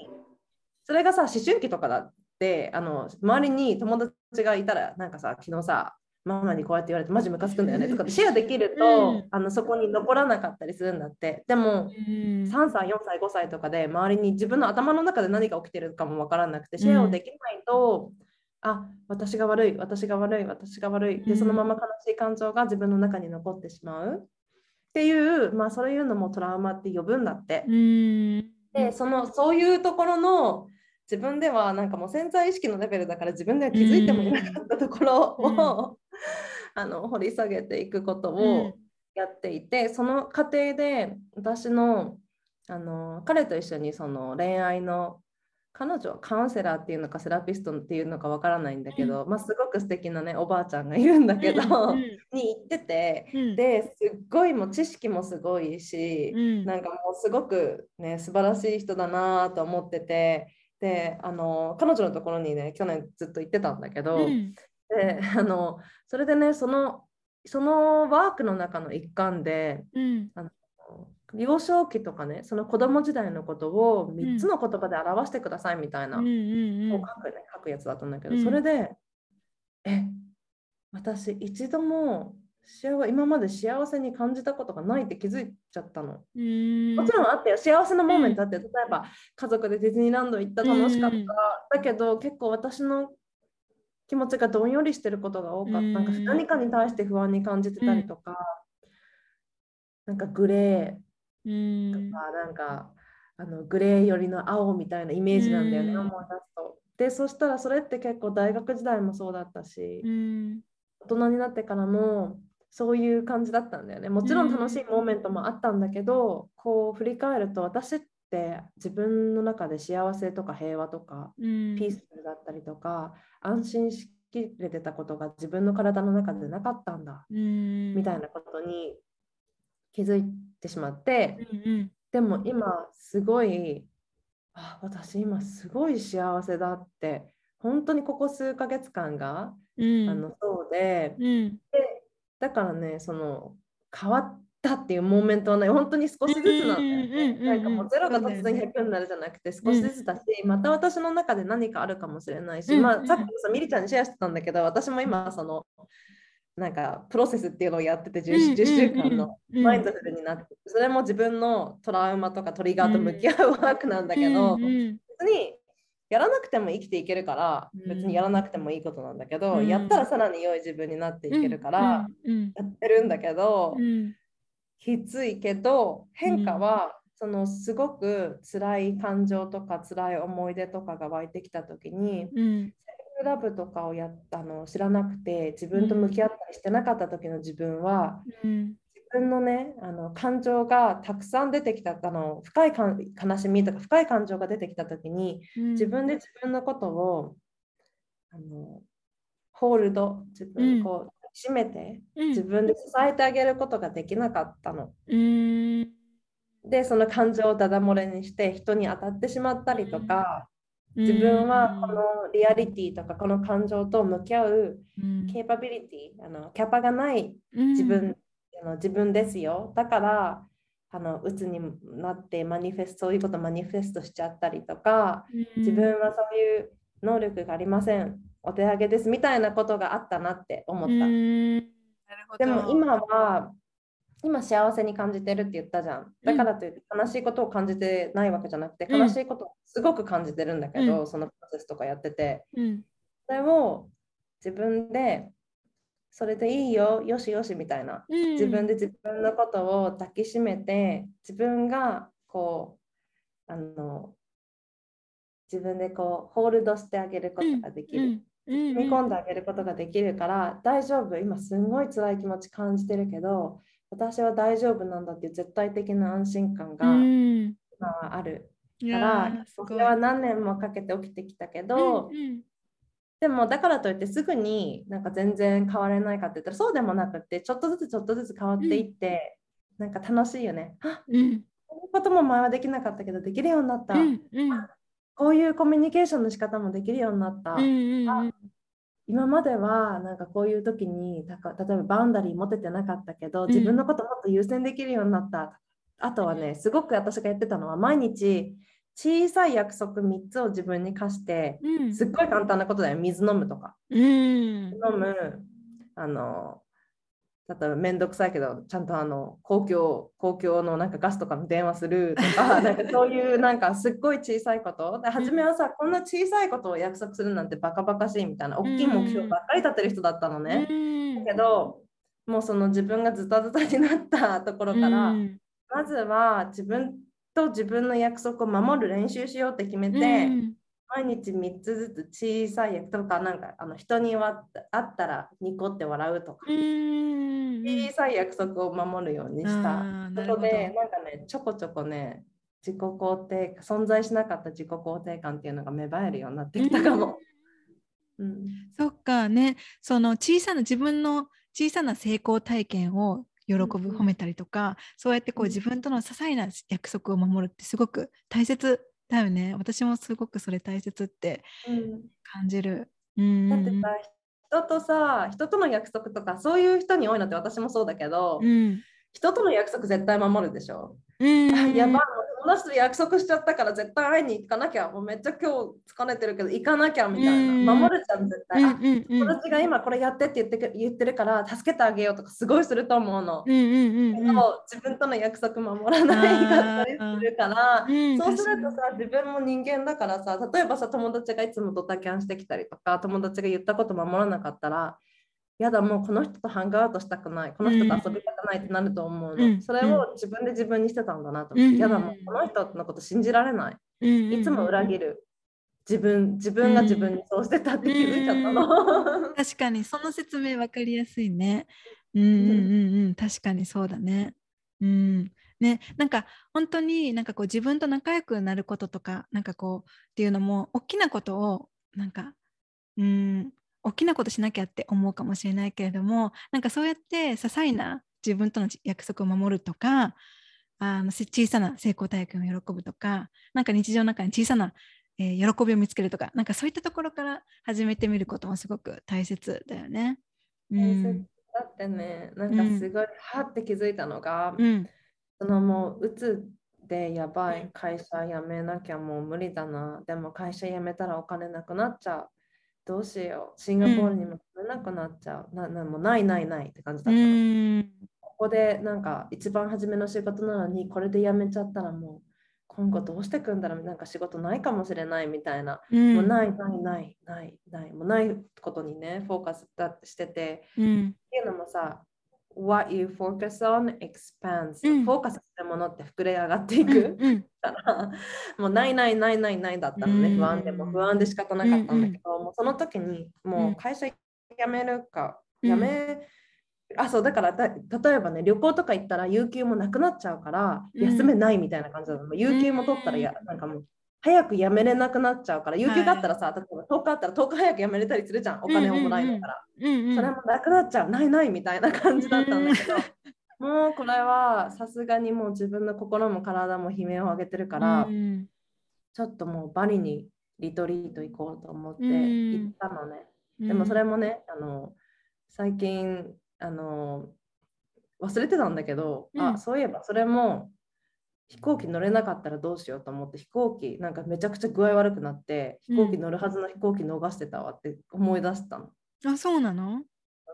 それがさ思春期とかだってあの周りに友達がいたらなんかさ昨日さママにこうやって言われてマジムカつくんだよねとかってシェアできると、うん、あのそこに残らなかったりするんだって。でも、うん、3歳4歳5歳とかで周りに自分の頭の中で何が起きてるかも分からなくてシェアをできないと、うん、あ私が悪い私が悪い私が悪いでそのまま悲しい感情が自分の中に残ってしまう。っていうまあそういうのもトラウマって呼ぶんだって。でそのそういうところの自分ではなんかもう潜在意識のレベルだから自分では気づいてもいなかったところを、あの掘り下げていくことをやっていて、その過程で私のあの彼と一緒にその恋愛の彼女はカウンセラーっていうのかセラピストっていうのかわからないんだけど、うん、まあ、すごく素敵なねおばあちゃんがいるんだけど、うん、に行ってて、うん、ですっごいもう知識もすごいし、うん、なんかもうすごくね素晴らしい人だなと思っててであの彼女のところにね去年ずっと行ってたんだけど、うん、であのそれでねそのそのワークの中の一環で、うん、あの幼少期とかねその子供時代のことを3つの言葉で表してくださいみたいな、うん、書くね書くやつだったんだけど、それでえ私一度も幸今まで幸せに感じたことがないって気づいちゃったの。もちろんあってよ。幸せなモーメントあって、例えば家族でディズニーランド行った楽しかった、だけど結構私の気持ちがどんよりしてることが多かった、なんか何かに対して不安に感じてたりとか、なんかグレー。とか、なんかあのグレー寄りの青みたいなイメージなんだよね、思い出すと。でそしたらそれって結構大学時代もそうだったし、大人になってからもそういう感じだったんだよね。もちろん楽しいモーメントもあったんだけど、こう振り返ると私って自分の中で幸せとか平和とか、ピースフルだったりとか安心しきれてたことが自分の体の中でなかったんだ、みたいなことに気づいてしまって、でも今すごいあ私今すごい幸せだって本当にここ数ヶ月間が、うん、あのそうでうん、でだからねその変わったっていうモーメントはね本当に少しずつなんだよね。なんかもうゼロが突然100になるじゃなくて少しずつだし、また私の中で何かあるかもしれないし、まあさっきさミリちゃんにシェアしてたんだけど私も今そのなんかプロセスっていうのをやってて 10, 10週間のマインドフルになって、それも自分のトラウマとかトリガーと向き合うワークなんだけど、別にやらなくても生きていけるから別にやらなくてもいいことなんだけど、やったらさらに良い自分になっていけるから、やってるんだけど、きついけど変化はそのすごく辛い感情とか辛い思い出とかが湧いてきた時に、うん、セルフラブとかをやったの知らなくて自分と向き合ったりしてなかった時の自分は、うん、自分のねあの感情がたくさん出てきたあの深い悲しみとか深い感情が出てきた時に、うん、自分で自分のことをあのホールド自分こう、締めて、自分で支えてあげることができなかったの。うん。でその感情をダダ漏れにして人に当たってしまったりとか、自分はこのリアリティとかこの感情と向き合うケーパビリティ、あのキャパがない自分,、あの自分ですよ。だからあの鬱になってマニフェストそういうことマニフェストしちゃったりとか、自分はそういう能力がありませんお手上げですみたいなことがあったなって思った。でも今は今幸せに感じてるって言ったじゃん。だからといって悲しいことを感じてないわけじゃなくて、悲しいことをすごく感じてるんだけど、うん、そのプロセスとかやってて。うん、それを自分でそれでいいよ、よしよしみたいな。うん、自分で自分のことを抱きしめて、自分がこう、あの、自分でこう、ホールドしてあげることができる。踏み込んであげることができるから大丈夫。今すんごい辛い気持ち感じてるけど私は大丈夫なんだっていう絶対的な安心感が今はある。から、それは何年もかけて起きてきたけど、うんうん、でもだからといってすぐになんか全然変われないかって言ったらそうでもなくてちょっとずつちょっとずつ変わっていって、うん、なんか楽しいよね。あ、うん、こういうことも前はできなかったけどできるようになった。うんうん、こういうコミュニケーションの仕方もできるようになった。うんうんうん、今まではなんかこういう時に例えばバウンダリー持ててなかったけど自分のこともっと優先できるようになった、うん、あとはねすごく私がやってたのは毎日小さい約束3つを自分に課して、うん、すっごい簡単なことだよ。水飲むとか、うん、飲むあのだったらめんどくさいけどちゃんとあの公共公共のなんかガスとかの電話するとか なんかそういうなんかすっごい小さいこと。で初めはさ、こんな小さいことを約束するなんてバカバカしいみたいな大きい目標ばっかり立てる人だったのね。だけどもうその自分がズタズタになったところから、まずは自分と自分の約束を守る練習しようって決めて、毎日3つずつ小さい役とかなんかあの人に会ったらニコって笑うとか小さい約束を守るようにした。ことでなんかねちょこちょこね自己肯定存在しなかった自己肯定感っていうのが芽生えるようになってきたかも。
うん、そっかね。その小さな自分の小さな成功体験を喜ぶ褒めたりとか、そうやってこう自分との些細な約束を守るってすごく大切だよね。私もすごくそれ大切って感じる、
うん、だってさ人とさ人との約束とかそういう人に多いのって私もそうだけど、うん、人との約束絶対守るでしょ、うん、やばこの人約束しちゃったから絶対会いに行かなきゃもうめっちゃ今日疲れてるけど行かなきゃみたいな、守るじゃん絶対、友達が今これやってって言って言ってるから助けてあげようとかすごいすると思うの、うんうん、自分との約束守らないかったりするから、そうするとさ自分も人間だからさ例えばさ友達がいつもドタキャンしてきたりとか友達が言ったこと守らなかったらやだもうこの人とハングアウトしたくない。この人と遊びたくないってなると思うの、うん、それを自分で自分にしてたんだなと思って、うん、やだもうこの人のこと信じられない、うん、いつも裏切る。自分自分が自分にそうしてたって気づいちゃったの、
確かにその説明分かりやすいね。うんうんうん。うん。確かにそうだね。うん。ね、なんか本当になんかこう自分と仲良くなることとかなんかこうっていうのも大きなことをなんかうん大きなことしなきゃって思うかもしれないけれどもなんかそうやって些細な自分との約束を守るとかあの小さな成功体験を喜ぶとかなんか日常の中に小さな、えー、喜びを見つけるとかなんかそういったところから始めてみることもすごく大切だよね。
うん、だってね。なんかすごい、うん、はって気づいたのが、うん、そのもううつでやばい会社辞めなきゃもう無理だな。でも会社辞めたらお金なくなっちゃうどうしよう。シンガポールにも来れなくなっちゃう、ななもうないないないって感じだった。の、ここでなんか一番初めの仕事なのにこれで辞めちゃったらもう今後どうしてくんだろう。なんか仕事ないかもしれないみたいな、うん、もうないないないないないもうないことにねフォーカスだしてて、うん、っていうのもさ what you focus on expands、うん、フォーカスするものって膨れ上がっていく、うん、から、もうないないないないないだったのね、不安でも不安で仕方なかったんだけど、もうその時にもう会社辞めるか、辞めあそうだからだ例えばね旅行とか行ったら有給もなくなっちゃうから休めないみたいな感じなの、うん、有給も取ったらやなんかもう早く辞めれなくなっちゃうから有給があったらさ、はい、例えば10日あったら10日早く辞めれたりするじゃん。お金をもらえないから、うんうん。うん、それもなくなっちゃう。ないないみたいな感じだったんだけど、もうこれはさすがにもう自分の心も体も悲鳴を上げてるから、うん、ちょっともうバリにリトリート行こうと思って行ったのね、でもそれもねあの最近あの忘れてたんだけど、うん、あそういえばそれも飛行機乗れなかったらどうしようと思って飛行機なんかめちゃくちゃ具合悪くなって飛行機乗るはずの飛行機逃してたわって思い出したの。
うん、あそうなの？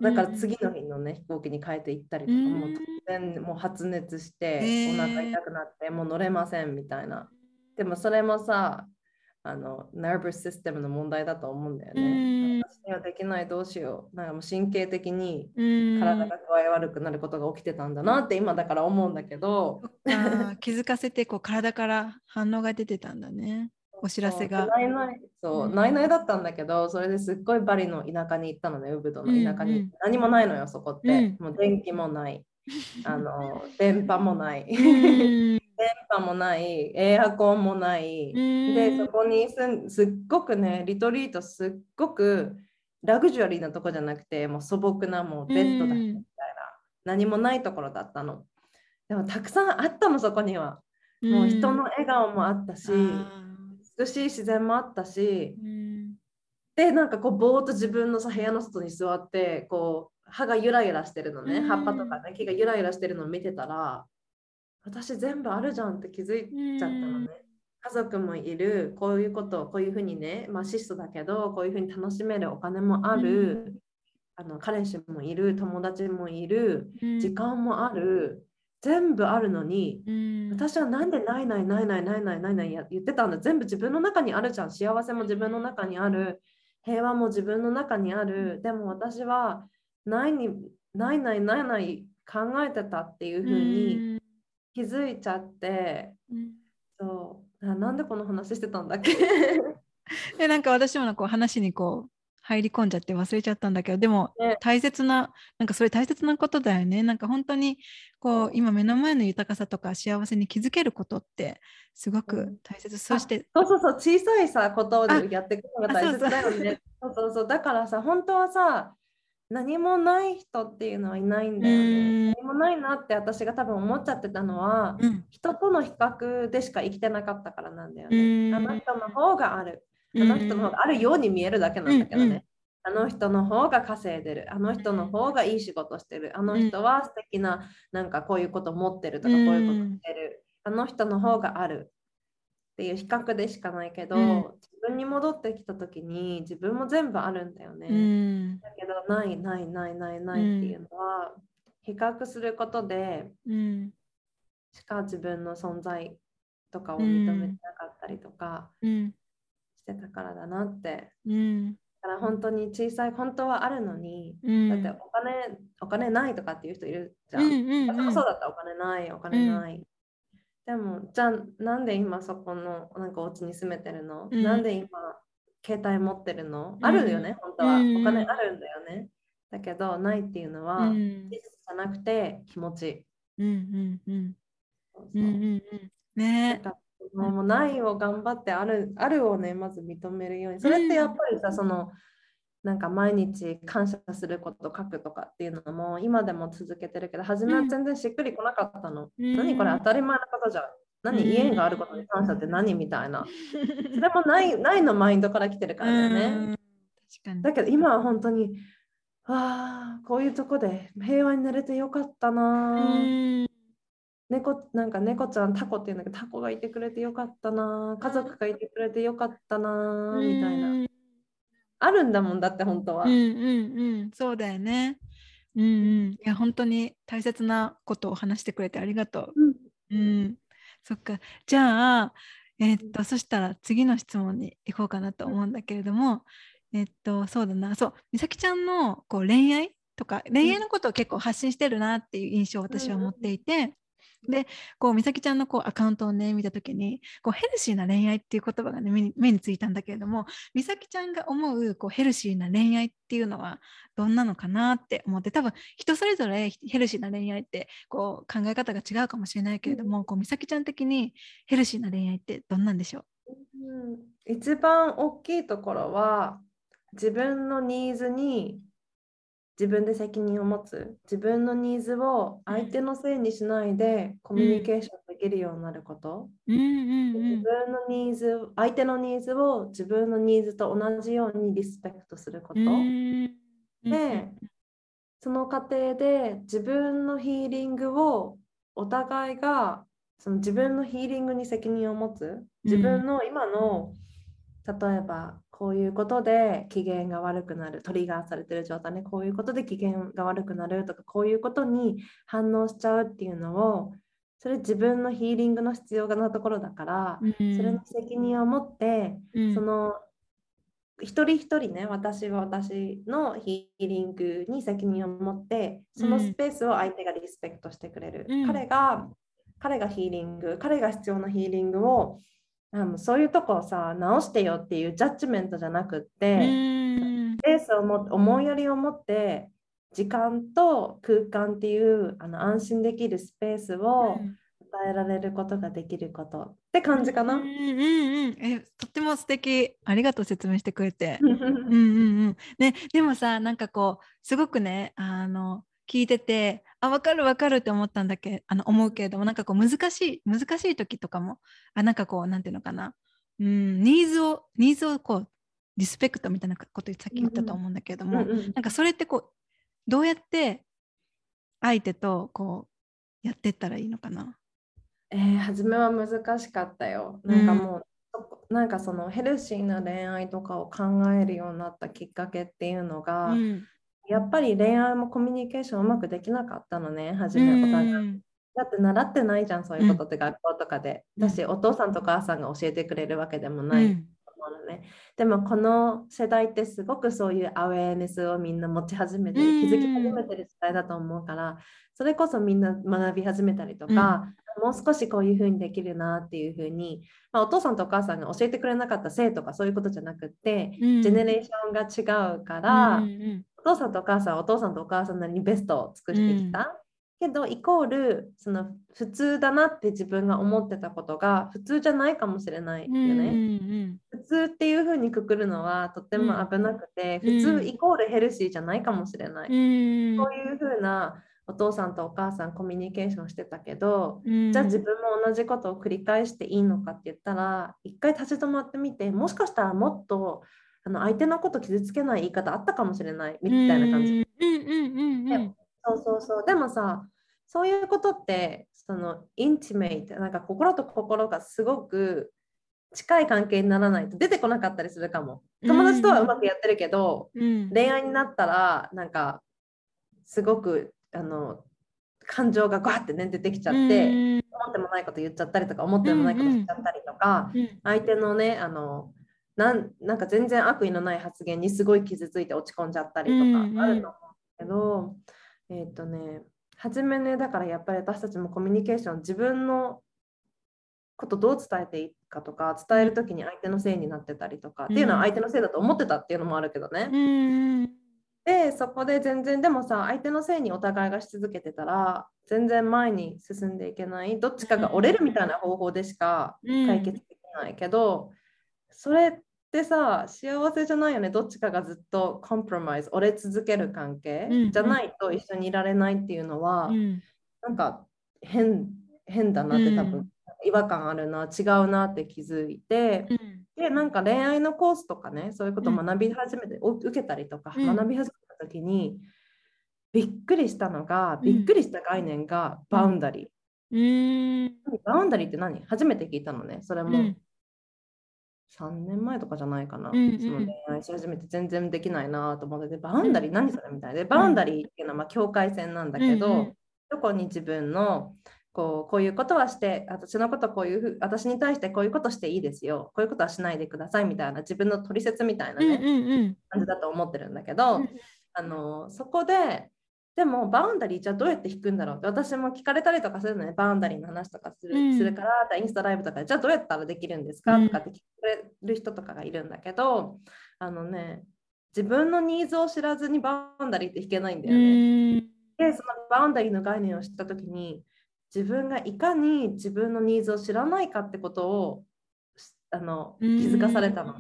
だから次の日のね、飛行機に変えて行ったりとか、もう突然もう発熱して、お腹痛くなって、もう乗れませんみたいな。でもそれもさ、あの、ナーブスシステムの問題だと思うんだよね。私にはできないどうしよう。なんかもう神経的に体が具合悪くなることが起きてたんだなって今だから思うんだけど。
気づかせてこう体から反応が出てたんだね。お知らせが。
ないないそう、ないないだったんだけど、それですっごいバリの田舎に行ったのね、ウブドの田舎に。うんうん、何もないのよ、そこって。もう電気もない。あの電波もない。電波もないエアコンもないでそこにすすっごくねリトリートすっごくラグジュアリーなとこじゃなくてもう素朴なもうベッドだみたいな何もないところだったの。でもたくさんあったのそこには。もう人の笑顔もあったし美しい自然もあったし。でなんかこうぼーっと自分のさ部屋の外に座ってこう葉がゆらゆらしてるのね。葉っぱとかね木がゆらゆらしてるのを見てたら私全部あるじゃんって気づいちゃったのね。家族もいるこういうことこういうふうにね、まあ、質素だけどこういうふうに楽しめるお金もある、あの彼氏もいる友達もいる、時間もある全部あるのに、私はなん。でないないないないないないないない言ってたんだ。全部自分の中にあるじゃん。幸せも自分の中にある。平和も自分の中にある。でも私はないにないないないない考えてたっていうふうに気づいちゃって、うん、そうなんでこの話してたんだっけ？
でなんか私もこう話にこう入り込んじゃって忘れちゃったんだけどでも大切な、ね、なんかそれ大切なことだよね。なんか本当にこう今目の前の豊かさとか幸せに気づけることってすごく大切、うん、そして
そうそうそう。小さいさことをやっていくのが大切だよね。そうそうそう。だからさ本当はさ何もない人っていうのはいないんだよね。何もないなって私が多分思っちゃってたのは、うん、人との比較でしか生きてなかったからなんだよね。あの人の方がある。あの人の方があるように見えるだけなんだけどね。あの人の方が稼いでる。あの人の方がいい仕事してる。あの人は素敵な、なんかこういうこと持ってるとか、こういうことしてる。あの人の方がある。っていう比較でしかないけど、うん、自分に戻ってきた時に自分も全部あるんだよね。うん、だけどないないないないないっていうのは、比較することで、しか自分の存在とかを認めてなかったりとかしてたからだなって。だから本当に小さい本当はあるのに、だってお金お金ないとかっていう人いるじゃん。私もそうだったお金ないお金ない。でもじゃあなんで今そこのなんかお家に住めてるの、うん、なんで今携帯持ってるの、あるよね？本当は、お金あるんだよね。だけどないっていうのは、事実じゃなくて気持ち。うんうんうん。そうそう、うんうんうん。ね。もうないを頑張ってあるあるをねまず認めるように。それってやっぱりさ、そのなんか毎日感謝すること書くとかっていうのも今でも続けてるけど初めは全然しっくりこなかったの。うん、何これ当たり前なことじゃん。何家があることに感謝って何みたいな。それもないないのマインドから来てるからだよね。確かにだけど今は本当にああこういうとこで平和になれてよかったな。猫なんか猫ちゃんタコっていうんだけどタコがいてくれてよかったな家族がいてくれてよかったなみたいなあるんだもんだって本当は。
うんうんうん。そうだよね。うんうん、いや本当に大切なことを話してくれてありがとう。うん、うん、そっか。じゃあえー、っとそしたら次の質問に行こうかなと思うんだけれども、えっとそうだな。そう。美咲ちゃんのこう恋愛とか恋愛のことを結構発信してるなっていう印象を私は持っていて、でこう美咲ちゃんのこうアカウントをね見た時にこうヘルシーな恋愛っていう言葉がね目に目についたんだけれども美咲ちゃんが思うこうヘルシーな恋愛っていうのはどんなのかなって思って多分人それぞれヘルシーな恋愛ってこう考え方が違うかもしれないけれども、こう美咲ちゃん的にヘルシーな恋愛ってどんなんでしょう、
うん、一番大きいところは自分のニーズに自分で責任を持つ。自分のニーズを相手のせいにしないでコミュニケーションできるようになること、自分のニーズ相手のニーズを自分のニーズと同じようにリスペクトすること、でその過程で自分のヒーリングをお互いがその自分のヒーリングに責任を持つ。自分の今の、例えばこういうことで機嫌が悪くなるトリガーされてる状態ねこういうことで機嫌が悪くなるとかこういうことに反応しちゃうっていうのをそれ自分のヒーリングの必要なところだから、うん、それに責任を持って、うん、その一人一人ね私は私のヒーリングに責任を持ってそのスペースを相手がリスペクトしてくれる、うん、彼が彼がヒーリング彼が必要なヒーリングをあもうそういうとこをさ直してよっていうジャッジメントじゃなくってスペースをも思いやりを持って時間と空間っていうあの安心できるスペースを与えられることができること。って感じかな。うんうん
うん、えとっても素敵。ありがとう説明してくれて。うんうんうん、ね、でもさなんかこうすごくねあの聞いててあ分かる分かるって思ったんだけあの思うけれどもなんかこう難しい難しい時とかもあなんかこうなんていうのかな。うんニーズをニーズをこうリスペクトみたいなことさっき言ったと思うんだけれども、うんうん、なんかそれってこうどうやって相手とこうやってったらいいのかな。
えー、初めは難しかったよ。なんかもう、うん、なんかそのヘルシーな恋愛とかを考えるようになったきっかけっていうのが、うん、やっぱり恋愛もコミュニケーションうまくできなかったのね、初めお互い。だって習ってないじゃん、そういうことって学校とかで。だし、お父さんと母さんが教えてくれるわけでもない。のね、でもこの世代ってすごくそういうアウェーネスをみんな持ち始めて気づき始めてる時代だと思うからそれこそみんな学び始めたりとか、もう少しこういうふうにできるなっていうふうに、まあ、お父さんとお母さんが教えてくれなかった性とかそういうことじゃなくて、ジェネレーションが違うから、お父さんとお母さんはお父さんとお母さんなりにベストを尽くしてきた。けどイコールその普通だなって自分が思ってたことが普通じゃないかもしれないよね。普通っていう風にくくるのはとっても危なくて、普通イコールヘルシーじゃないかもしれない。そういう風なお父さんとお母さんコミュニケーションしてたけど、じゃあ自分も同じことを繰り返していいのかって言ったら一回立ち止まってみてもしかしたらもっとあの相手のこと傷つけない言い方あったかもしれないみたいな感じ。そうそうそう。でもさそういうことってそのインティメイトなんか心と心がすごく近い関係にならないと出てこなかったりするかも。友達とはうまくやってるけど、うん、恋愛になったらなんかすごくあの感情がガーってね出てきちゃって、うん、思ってもないこと言っちゃったりとか思ってもないことしちゃったりとか、うんうん、相手のねあのなんなんか全然悪意のない発言にすごい傷ついて落ち込んじゃったりとかあると思うけど、うんうん、えっ、ー、とね初めねだからやっぱり私たちもコミュニケーション自分のことどう伝えていいかとか伝える時に相手のせいになってたりとか、っていうのは相手のせいだと思ってたっていうのもあるけどね。うんでそこで全然でもさ相手のせいにお互いがし続けてたら全然前に進んでいけないどっちかが折れるみたいな方法でしか解決できないけど、うん、それってさ幸せじゃないよね。どっちかがずっとコンプロマイズ折れ続ける関係、うん、じゃないと一緒にいられないっていうのは、うん、なんか変変だなって多分、違和感あるな違うなって気づいて。でなんか恋愛のコースとかねそういうことを学び始めて、うん、受けたりとか、うん、学び始めた時にびっくりしたのが、びっくりした概念がバウンダリー。boundaryって何？初めて聞いたのねそれも、3年前とかじゃないかな、うんうん、その恋愛し始めて全然できないなと思って boundary何それみたいで boundaryっていうのはまあ境界線なんだけど、うんうん、どこに自分のこうこういうことはして私のことこういうふう私に対してこういうことしていいですよ。こういうことはしないでくださいみたいな自分の取説みたいなね、うんうんうん、感じだと思ってるんだけど、うん、あのそこででも boundaryじゃあどうやって引くんだろう？って私も聞かれたりとかするのね。 boundaryの話とかするうん、するからインスタライブとかじゃあどうやったらできるんですか、とかって聞かれる人とかがいるんだけどあのね自分のニーズを知らずに boundaryって引けないんだよね。でその boundaryの概念を知った時に自分がいかに自分のニーズを知らないかってことをあの気づかされたの。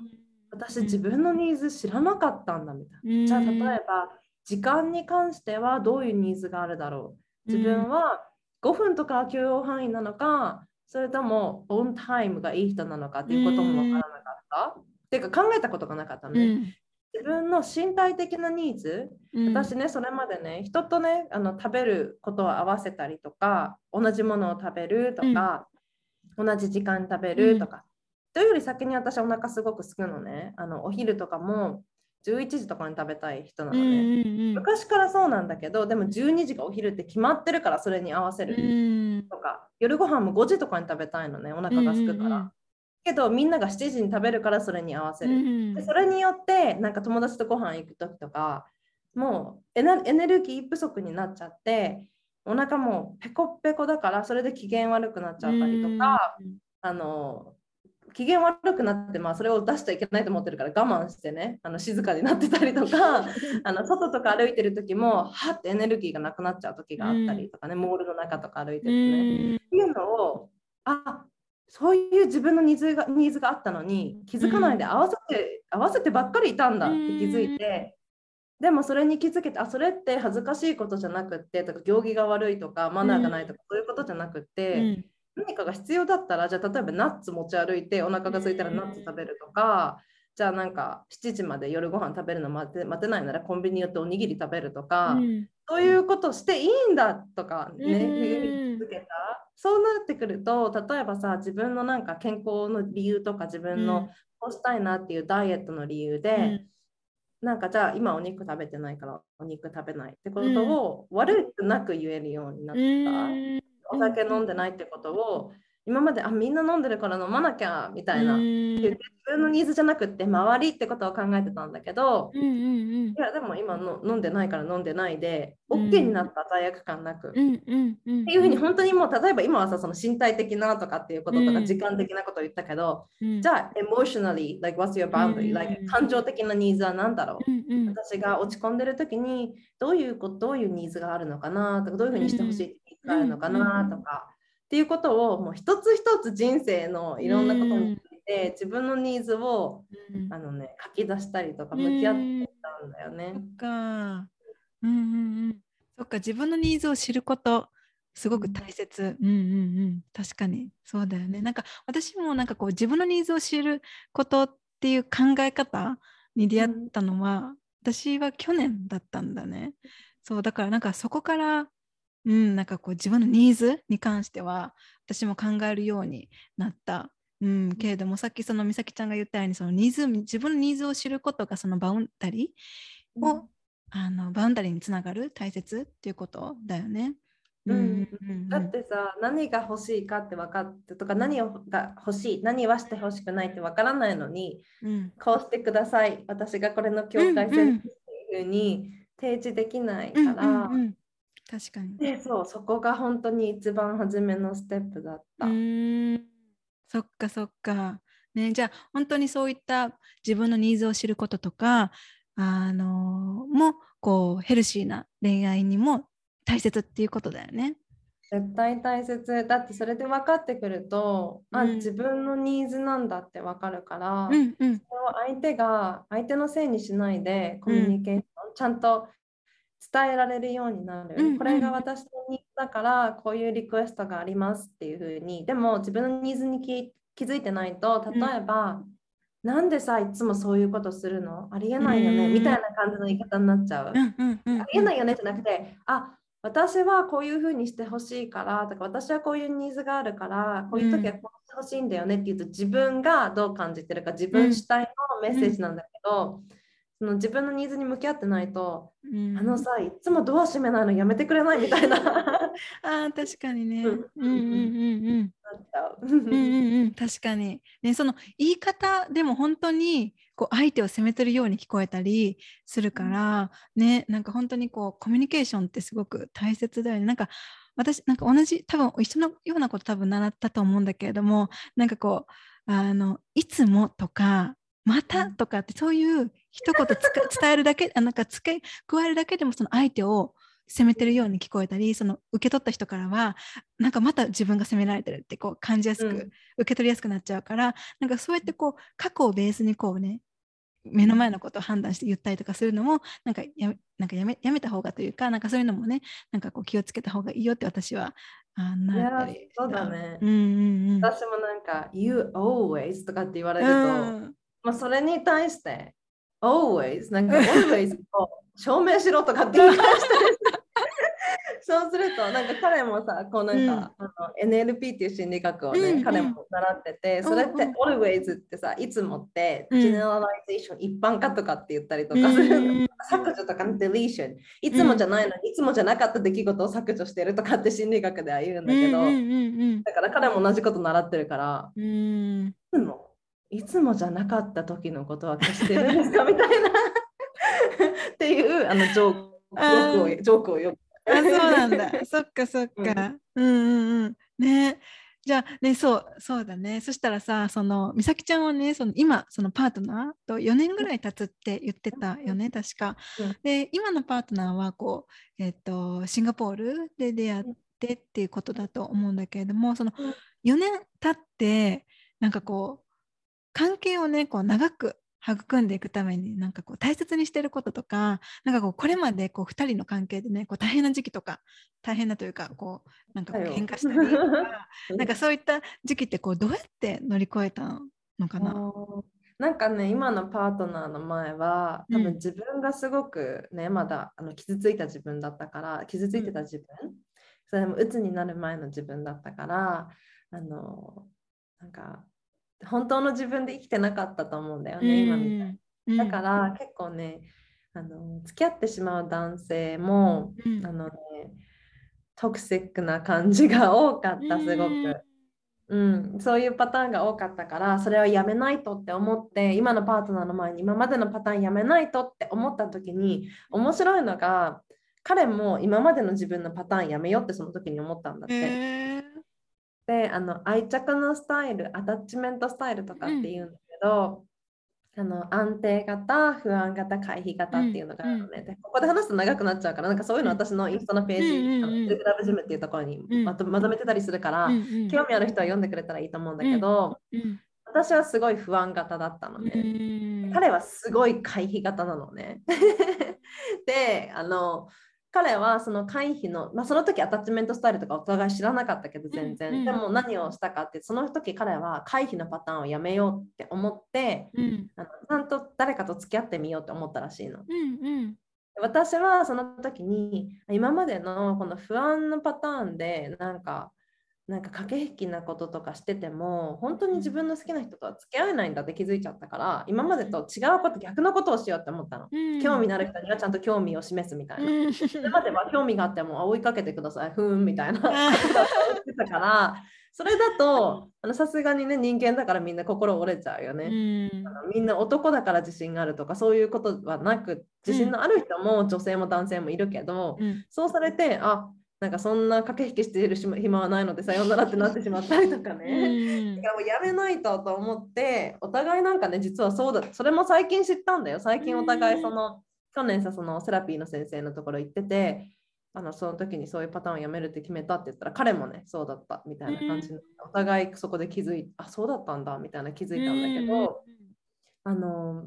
私自分のニーズ知らなかったんだみたいな。じゃあ例えば時間に関してはどういうニーズがあるだろう。自分は5分とか許容範囲なのかそれともオンタイムがいい人なのかっていうこともわからなかった？っていうか考えたことがなかったのね。自分の身体的なニーズ、うん、私ねそれまでね人とねあの食べることを合わせたりとか同じものを食べるとか、うん、同じ時間食べるとか、というより先に私お腹すごくすくのね。あのお昼とかも11時とかに食べたい人なのね、うんうんうん、昔からそうなんだけどでも12時がお昼って決まってるからそれに合わせる。とか、夜ご飯も5時とかに食べたいのねお腹がすくから、けどみんなが7時に食べるからそれに合わせる、うん、でそれによってなんか友達とご飯行く時とかもうエネルギー不足になっちゃってお腹もペコペコだからそれで機嫌悪くなっちゃったりとか、うん、あの機嫌悪くなって、まあ、それを出しちゃいけないと思ってるから我慢してねあの静かになってたりとかあの外とか歩いてる時もはってエネルギーがなくなっちゃう時があったりとかね、うん、モールの中とか歩いててね、っていうのをあそういう自分のニーズがニーズがあったのに気づかないで合わせて、うん、合わせてばっかりいたんだって気づいて、でもそれに気づけてあそれって恥ずかしいことじゃなくってとか行儀が悪いとかマナーがないとか、そういうことじゃなくって、何かが必要だったらじゃあ例えばナッツ持ち歩いてお腹が空いたらナッツ食べるとか、じゃあなんか7時まで夜ご飯食べるの待て待てないならコンビニ寄っておにぎり食べるとか、うん、そういうことしていいんだとかね、うん、気づけた？そうなってくると例えばさ自分のなんか健康の理由とか自分のこうしたいなっていうダイエットの理由で、うん、なんかじゃあ今お肉食べてないからお肉食べないってことを悪くなく言えるようになった、お酒飲んでないってことを今まであみんな飲んでるから飲まなきゃみたいな。自分のニーズじゃなくって周りってことを考えてたんだけど、うんうんうん、いやでも今の飲んでないから飲んでないで OK になった罪悪感なく、うんうんうん、っていうふうに本当にもう例えば今はさその身体的なとかっていうこととか時間的なことを言ったけど、うん、じゃあ emotionally like what's your boundary、うん、like 感情的なニーズは何だろう、うんうん、私が落ち込んでる時にどういうことどういうニーズがあるのかなとかどういうふうにしてほしいってあるのかなとか。っていうことをもう一つ一つ人生のいろんなことについて、自分のニーズを、あのね、書き出したりとか向き合ってたんだよね。
そっか、うんうんうん、そっか自分のニーズを知ることすごく大切。うんうんうん。確かに。そうだよね。なんか私もなんかこう自分のニーズを知ることっていう考え方に出会ったのは、うん、私は去年だったんだね。そうだからなんかそこからうん、なんかこう自分のニーズに関しては私も考えるようになった。うん、けれどもさっきその美咲ちゃんが言ったようにそのニーズ自分のニーズを知ることがそのバウンダリーを、うん、あのバウンダリーにつながる大切っていうことだよね。
うん、うん、だってさ何が欲しいかって分かってとか何が欲しい何はして欲しくないって分からないのに、うん、こうしてください。私がこれの境界線っていうふうに提示できないから、うんうんうん、
確かに。
で、そう、そこが本当に一番初めのステップだった。
そっかそっか。ね、じゃあ本当にそういった自分のニーズを知ることとか、あのもこうヘルシーな恋愛にも大切っていうことだよね。
絶対大切だってそれで分かってくると、うん、あ自分のニーズなんだって分かるから、うんうん、それを相手が相手のせいにしないでコミュニケーション、うん、ちゃんと伝えられるようになる、うんうん、これが私のニーズだからこういうリクエストがありますっていうふうに。でも自分のニーズに気づいてないと例えば、うん、なんでさいつもそういうことするの？ありえないよね、みたいな感じの言い方になっちゃう。ありえないよねじゃなくてあ私はこういうふうにしてほしいからとか私はこういうニーズがあるからこういう時はこうてほしいんだよねって言うと自分がどう感じてるか自分主体のメッセージなんだけど、うん、その自分のニーズに向き合ってないと、うん、あのさいつもドア閉めないのやめてくれないみたいな
あ確かにね。うんうんうんうん。うんうんうん確かに。ねその言い方でも本当にこう相手を責めてるように聞こえたりするから、ねなんか本当にこうコミュニケーションってすごく大切だよね。なんか私なんか同じ多分一緒のようなこと多分習ったと思うんだけれどもなんかこうあのいつもとかまた？とかってそういう一言 伝えるだけなんか付け加えるだけでもその相手を責めてるように聞こえたりその受け取った人からはなんかまた自分が責められてるってこう感じやすく、うん、受け取りやすくなっちゃうからなんかそうやってこう過去をベースにこうね目の前のことを判断して言ったりとかするのもなんかやなんかやめやめた方がというかなんかそういうのもねなんかこう気をつけた方がいいよって私はあ
なったりそうだね、うんうんうん、私もなんか「You always」とかって言われると、うん、まあ、それに対して always なんか always を証明しろとかって言い返したり そうするとなんか彼もさこうなんか、うん、あの NLP っていう心理学をね、うんうん、彼も習っててそれって always ってさいつもって generalization、うん、一般化とかって言ったりとかする。の、うん、削除とかの deletion いつもじゃないのに、いつもじゃなかった出来事を削除してるとかって心理学では言うんだけど、だから彼も同じこと習ってるから、うん、いつもじゃなかった時のことは消してるんですか？みたいな。っていうあのジョークをジョークをよく
あそうなんだ。そっかそっか。うん、うんうんうん。ね。じゃあねそうそうだね。そしたらさその美咲ちゃんはねその今そのパートナーと4年ぐらい経つって言ってたよね確か。で今のパートナーはこう、えっとシンガポールで出会ってっていうことだと思うんだけれどもその4年経ってなんかこう関係をねこう長く育んでいくためになんかこう大切にしてることとかなんかこうこれまでこう2人の関係でねこう大変な時期とか大変なというかこうなんか喧嘩したりとか なんかそういった時期ってこうどうやって乗り越えたのかな？
なんかね今のパートナーの前は多分自分がすごくね、うん、まだあの傷ついた自分だったから傷ついてた自分、うん、それも鬱になる前の自分だったからあのなんか本当の自分で生きてなかったと思うんだよね、今みたいに。だから結構ねあの付き合ってしまう男性も、うん、あのねトクシックな感じが多かったすごく、うん、そういうパターンが多かったからそれはやめないとって思って今のパートナーの前に今までのパターンやめないとって思った時に面白いのが彼も今までの自分のパターンやめようってその時に思ったんだって。えーであの愛着のスタイルアタッチメントスタイルとかっていうんだけど、うん、あの安定型不安型回避型っていうのがあるのね、うん、でここで話すと長くなっちゃうからなんかそういうの私のインスタのページ、うん、テレグラブジムっていうところにまとまとめてたりするから、興味ある人は読んでくれたらいいと思うんだけど、私はすごい不安型だったのね、彼はすごい回避型なのね。であの彼はその回避の、まあ、その時アタッチメントスタイルとかお互い知らなかったけど全然、うんうん、でも何をしたかってその時彼は回避のパターンをやめようって思って、うん、あのちゃんと誰かと付き合ってみようって思ったらしいの。うんうん、私はその時に今までのこの不安のパターンでなんかなんか駆け引きなこととかしてても本当に自分の好きな人とは付き合えないんだって気づいちゃったから今までと違うこと逆のことをしようって思ったの、うん、興味のある人にはちゃんと興味を示すみたいな、うん、それまでは興味があっても追いかけてください。ふーんみたいな。ことしてたからそれだとさすがにね人間だからみんな心折れちゃうよね、うん、みんな男だから自信があるとかそういうことはなく自信のある人も女性も男性もいるけど、そうされてあなんかそんな駆け引きしている暇はないのでさよならってなってしまったりとかね。だからもうやめないとと思ってお互いなんかね実はそうだそれも最近知ったんだよ。最近お互いその去年さそのセラピーの先生のところ行っててあのその時にそういうパターンをやめるって決めたって言ったら彼もねそうだったみたいな感じでお互いそこで気づいあそうだったんだみたいな気づいたんだけどあの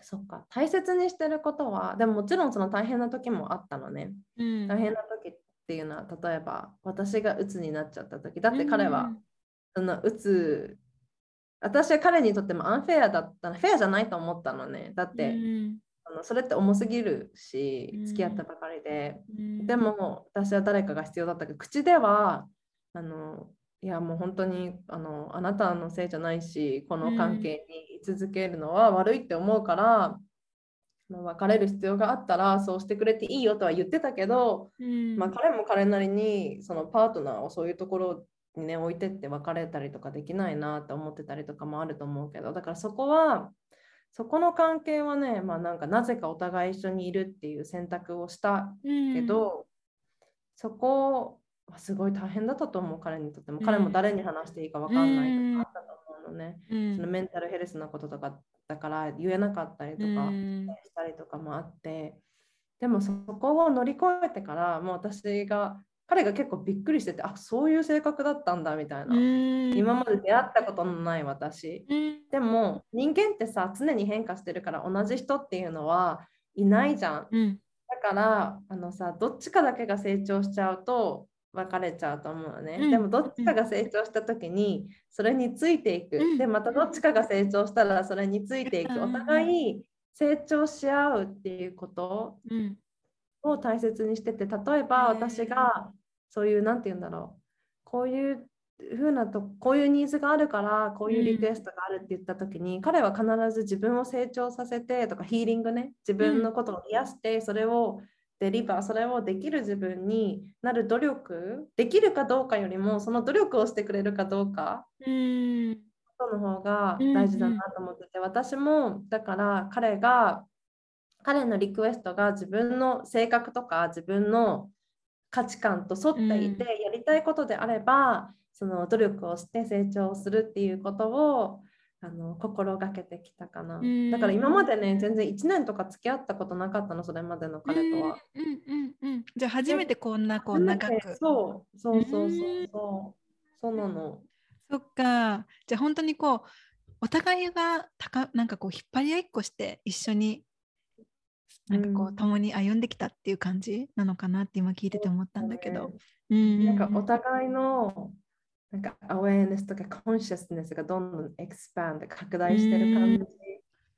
そっか大切にしてることはでももちろんその大変な時もあったのね、うん、大変な時っていうのは例えば私が鬱になっちゃった時だって彼は、その鬱私は彼にとってもアンフェアだったフェアじゃないと思ったのね。だって、あのそれって重すぎるし付き合ったばかりで、でも私は誰かが必要だったけど口ではあのいやもう本当にあのあなたのせいじゃないしこの関係に居続けるのは悪いって思うから、うん、別れる必要があったらそうしてくれていいよとは言ってたけど、うん、まあ、彼も彼なりにそのパートナーをそういうところにね置いてって別れたりとかできないなって思ってたりとかもあると思うけどだからそこはそこの関係はねまあなんかなぜかお互い一緒にいるっていう選択をしたけど、うん、そこはすごい大変だったと思う彼にとっても、彼も誰に話していいか分かんないとかあったと思うのね、うん、そのメンタルヘルスのこととかだから言えなかったりとかしたりとかもあって、でもそこを乗り越えてからもう私が彼が結構びっくりしててあそういう性格だったんだみたいな。今まで出会ったことのない私。でも人間ってさ常に変化してるから同じ人っていうのはいないじゃん、うん、だからあのさどっちかだけが成長しちゃうと別れちゃうと思うのね、うん、でもどっちかが成長した時にそれについていく、うん、でまたどっちかが成長したらそれについていく。お互い成長し合うっていうことを大切にしてて例えば私がそういう何て言うんだろう。こういう風なとこういうニーズがあるからこういうリクエストがあるって言った時に、うん、彼は必ず自分を成長させてとかヒーリングね。自分のことを癒してそれをデリバーそれをできる自分になる努力できるかどうかよりもその努力をしてくれるかどうか、うん、の方が大事だなと思ってて、私もだから彼が彼のリクエストが自分の性格とか自分の価値観と沿っていて、やりたいことであればその努力をして成長するっていうことをあの心がけてきたかな、だから今までね全然1年とか付き合ったことなかったのそれまでの彼とは、
うんうんうん、じゃあ初めてこんなこう長く
そうそうそうそうそう。そうなの。
そっか。じゃあ本当にこうお互いがたかなんかこう引っ張り合いっこして一緒になんかこう、うん、共に歩んできたっていう感じなのかなって今聞いてて思ったんだけど。
うん、なんかお互いのなんかアウェーネスとかコンシャスネスがどんどんエクスパンで拡大してる感じ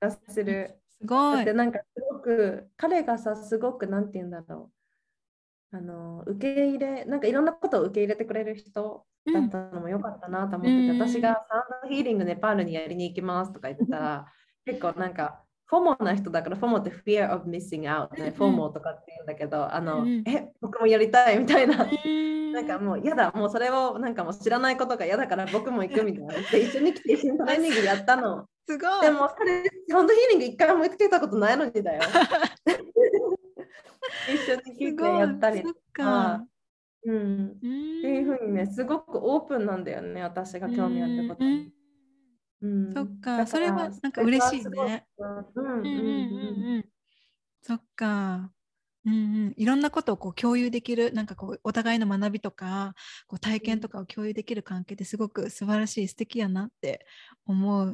がする。
すご
い。でなんかすごく彼がさすごくなんて言うんだろう。あの受け入れなんかいろんなことを受け入れてくれる人だったのも良かったなと思ってて、うん、私がサウンドヒーリングネパールにやりに行きますとか言ってたら 結構なんかフォモな人だから、フォモって fear of missing out ね、フォモとかって言うんだけど、あの、え、僕もやりたいみたいな、なんかもう嫌だ、もうそれをなんかもう知らないことが嫌だから僕も行くみたいな。で、一緒に来て一緒にトレーニングやったの。
すごい。
でも、それ、サウンドヒーリング一回も行ってたことないのにだよ。一緒に来てやったりとか。うん、っていうふうにね、すごくオープンなんだよね、私が興味あることに。
うん、そっか、それはなんか嬉しいね。そっか。うんうん、いろんなことをこう共有できるなんかこうお互いの学びとかこう体験とかを共有できる関係ってすごく素晴らしい素敵やなって思う。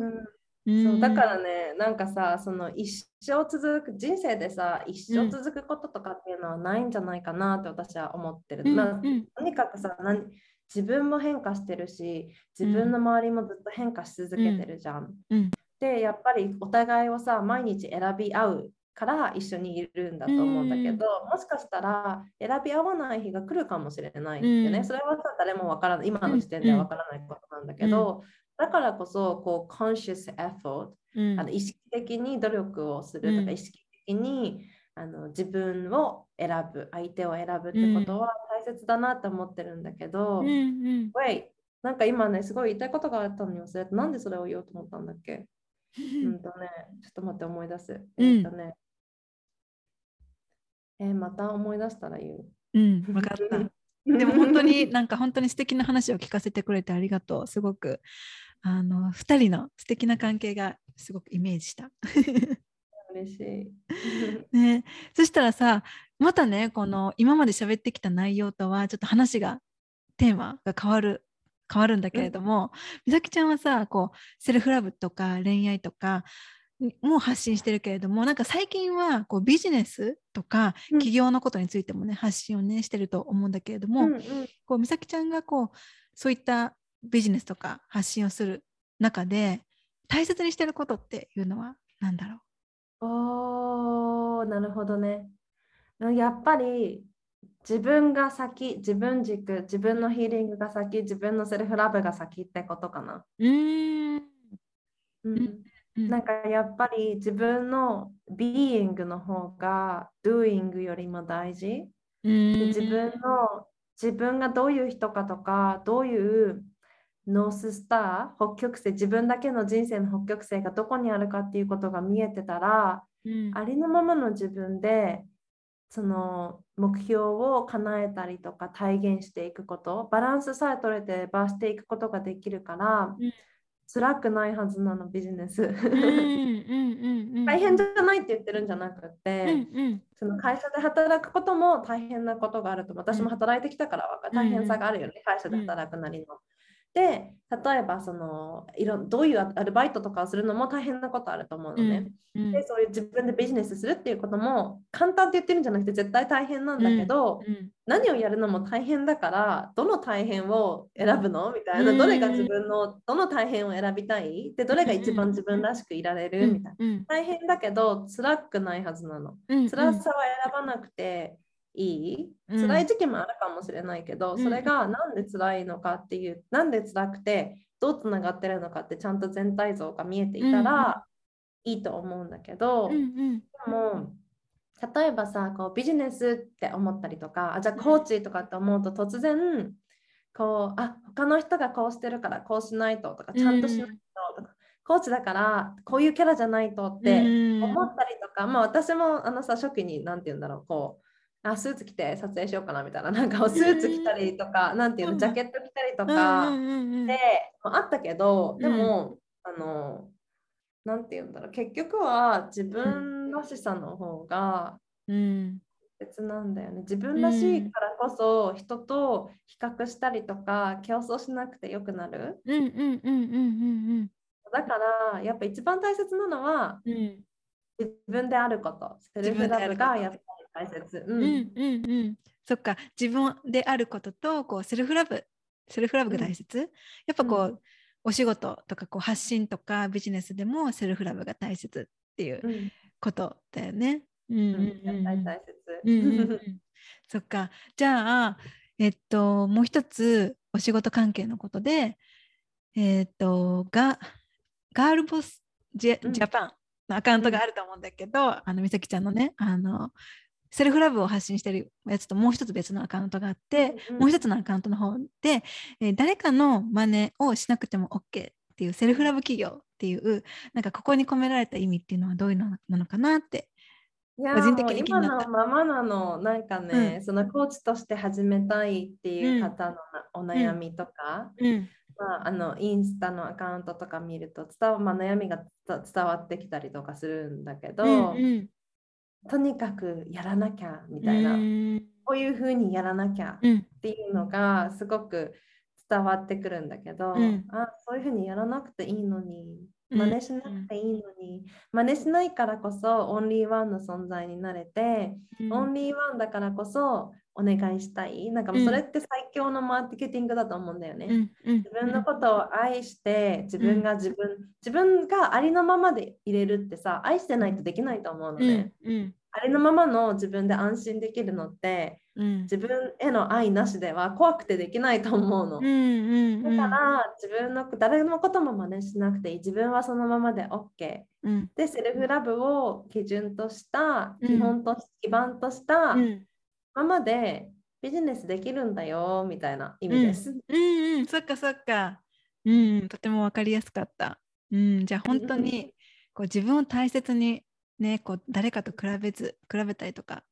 うん、そうだからねなんかさその一生続く人生でさ一生続くこととかっていうのはないんじゃないかなって私は思ってる。うん、まあ、とにかくさ何自分も変化してるし自分の周りもずっと変化し続けてるじゃん。うん、でやっぱりお互いをさ毎日選び合うから一緒にいるんだと思うんだけど、もしかしたら選び合わない日が来るかもしれないよね。それはさ誰もわからない。今の時点ではわからないことなんだけど、だからこそこう conscious effort、あの意識的に努力をするとか、意識的にあの自分を選ぶ相手を選ぶってことは大切だなって思ってるんだけど、うんうん、なんか今ねすごい言いたいことがあったのに忘れてなんでそれを言おうと思ったんだっけ？うんとねちょっと待って思い出す、うん、えっとねえー、また思い出したら言う。
うん分かった。でも本当になんか本当に素敵な話を聞かせてくれてありがとう。すごくあの2人の素敵な関係がすごくイメージした。
嬉しい。
ね、そしたらさまたねこの今まで喋ってきた内容とはちょっと話がテーマが変わる変わるんだけれども、美咲ちゃんはさこうセルフラブとか恋愛とかも発信してるけれどもなんか最近はこうビジネスとか起業のことについてもね、うん、発信をねしてると思うんだけれども、うんうん、こう美咲ちゃんがこうそういったビジネスとか発信をする中で大切にしてることっていうのは何だろう？
おー、なるほどね。やっぱり自分が先、自分軸、自分のヒーリングが先、自分のセルフラブが先ってことかな。
うん。
うん、なんかやっぱり自分のビーイングの方が doing よりも大事。で自分の自分がどういう人かとかどういうノーススター北極星自分だけの人生の北極星がどこにあるかっていうことが見えてたら、うん、ありのままの自分でその目標を叶えたりとか体現していくことバランスさえ取れてばしていくことができるから、うん、辛くないはずなのビジネス。大変じゃないって言ってるんじゃなくて、うんうん、その会社で働くことも大変なことがあると私も働いてきたから大変さがあるよね、会社で働くなりの。で例えばそのいろどういうアルバイトとかをするのも大変なことあると思うのね、うんうん、でそういう自分でビジネスするっていうことも簡単って言ってるんじゃなくて絶対大変なんだけど、うんうん、何をやるのも大変だからどの大変を選ぶの？みたいな、どれが自分のどの大変を選びたい？でどれが一番自分らしくいられる？みたいな、大変だけど辛くないはずなの、辛さは選ばなくていい？辛い時期もあるかもしれないけど、うん、それが何で辛いのかっていう何で辛くてどうつながってるのかってちゃんと全体像が見えていたらいいと思うんだけど、うんうん、でも例えばさこうビジネスって思ったりとかあじゃあコーチとかって思うと突然こうあ他の人がこうしてるからこうしないととかちゃんとしないととか、コーチだからこういうキャラじゃないとって思ったりとか、まあ私もあのさ初期に何て言うんだろうこうあスーツ着て撮影しようかなみたいな。なんかスーツ着たりとか、なんていうのジャケット着たりとかで、あったけどでも、あのなんていうんだろう。結局は自分らしさの方が別なんだよね。自分らしいからこそ人と比較したりとか競争しなくてよくなる。だからやっぱ一番大切なのは、うん、自分であること。 self-loveがやっぱ大切。うん、うん、
うんうん。そっか。自分であることとこう self-love self-loveが大切、うん、やっぱこう、うん、お仕事とかこう発信とかビジネスでも self-loveが大切っていうことだよね。うん、大切。そっか。じゃあえっともう一つお仕事関係のことでえっとガガールボスジャ,、ジャパンのアカウントがあると思うんだけど、あの美咲ちゃんのねあのセルフラブを発信してるやつともう一つ別のアカウントがあって、うんうん、もう一つのアカウントの方で、えー、誰かの真似をしなくても OK っていうセルフラブ企業っていうなんかここに込められた意味っていうのはどういうのなのかなって
個人的に今のままなのなんかね、うん、そのコーチとして始めたいっていう方のお悩みとか、うん。うん、まあ、あのインスタのアカウントとか見ると伝わ、まあ、悩みが伝わってきたりとかするんだけど、うんうん、とにかくやらなきゃみたいな、こういうふうにやらなきゃっていうのがすごく伝わってくるんだけど、うん、あそういうふうにやらなくていいのに真似しなくていいのに、うん、真似しないからこそオンリーワンの存在になれて、うん、オンリーワンだからこそお願いしたい。なんかもうそれって最強のマーケティングだと思うんだよね、自分のことを愛して自分が自分、自分がありのままで入れるってさ愛してないとできないと思うのね、ありのままの自分で安心できるのって、うん、自分への愛なしでは怖くてできないと思うの。うんうんうん、だから自分の誰のことも真似しなくていい。自分はそのままで OK、うん、でセルフラブを基準とした基本と、基盤としたままでビジネスできるんだよみたいな意味です。
うん、うん、そっかそっか。うん、とても分かりやすかった。うん、じゃあ本当にこう自分を大切にね、こう誰かと比べず比べたりとか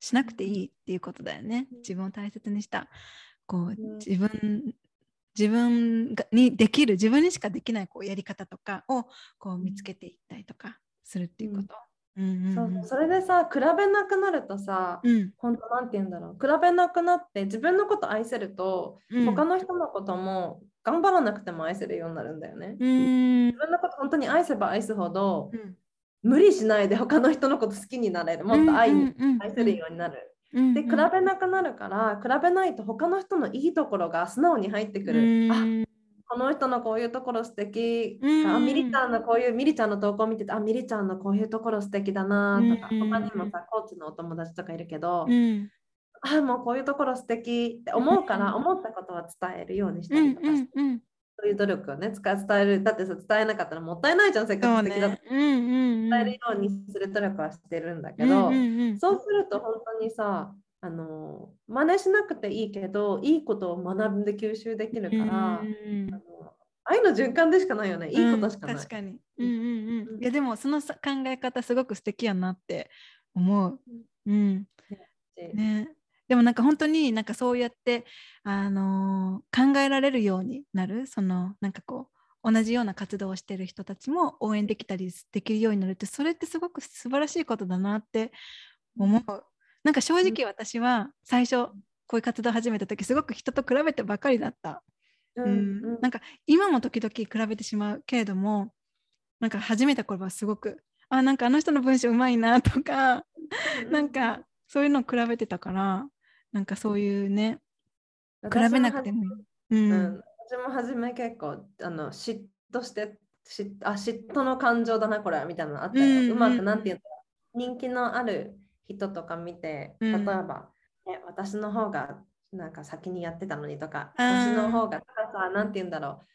しなくていいっていうことだよね。自分を大切にした。こう自分自分がにできる自分にしかできないこうやり方とかをこう見つけていったりとかするっていうこと。
そうそれでさ比べなくなるとさ、うん、本当なんて言うんだろう。比べなくなって自分のこと愛せると、うん、他の人のことも頑張らなくても愛せるようになるんだよね。自分のこと本当に愛せば愛すほど、うん無理しないで他の人のこと好きになれる。もっと愛に愛せるようになる。で比べなくなるから比べないと他の人のいいところが素直に入ってくる。あこの人のこういうところ素敵、あミリちゃんのこういうミリちゃんの投稿を見ててあミリちゃんのこういうところ素敵だなとか、他にもさコーチのお友達とかいるけど、あもうこういうところ素敵って思うから思ったことは伝えるようにしたりとかして、そういう努力をね伝えるだってさ伝えなかったらもったいないじゃんせっかく素敵だった、伝えるようにする努力はしてるんだけど、そうすると本当にさあの真似しなくていいけどいいことを学んで吸収できるから、あの愛の循環でしかないよね。いいことしかない。
確かに、うん。うんうん、いやでもその考え方すごく素敵やなって思う。うん、ねでもなんか本当になんかそうやって、あのー、考えられるようになるそのなんかこう同じような活動をしてる人たちも応援できたりできるようになるってそれってすごく素晴らしいことだなって思う。なんか正直私は最初こういう活動を始めた時すごく人と比べてばかりだった。うん、うん、なんか今も時々比べてしまうけれどもなんか始めた頃はすごくあなんかあの人の文章うまいなとかなんかそういうのを比べてたからなんかそういうね比べなくてもいい。
うん、うん、私も初め結構あの嫉妬して嫉あ嫉妬の感情だなこれみたいなのあったよ、うん、うまくなんて言うんだろう。人気のある人とか見て例えば、うん、え私の方がなんか先にやってたのにとか私の方がさなんて言うんだろう。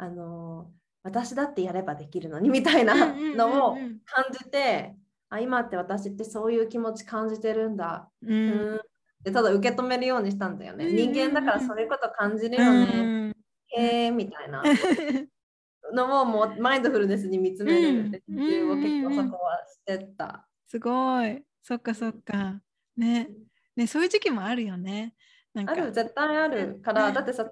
あの私だってやればできるのにみたいなのを感じて、あ今って私ってそういう気持ち感じてるんだ、うん、うんでただ受け止めるようにしたんだよね。人間だからそういうこと感じるよね。へえみたいなのをもうマインドフルネスに見つめる練習を結構そこはしてた。
すごい。そっかそっか。ね。ねそういう時期もあるよね。
ある絶対あるから、だってさ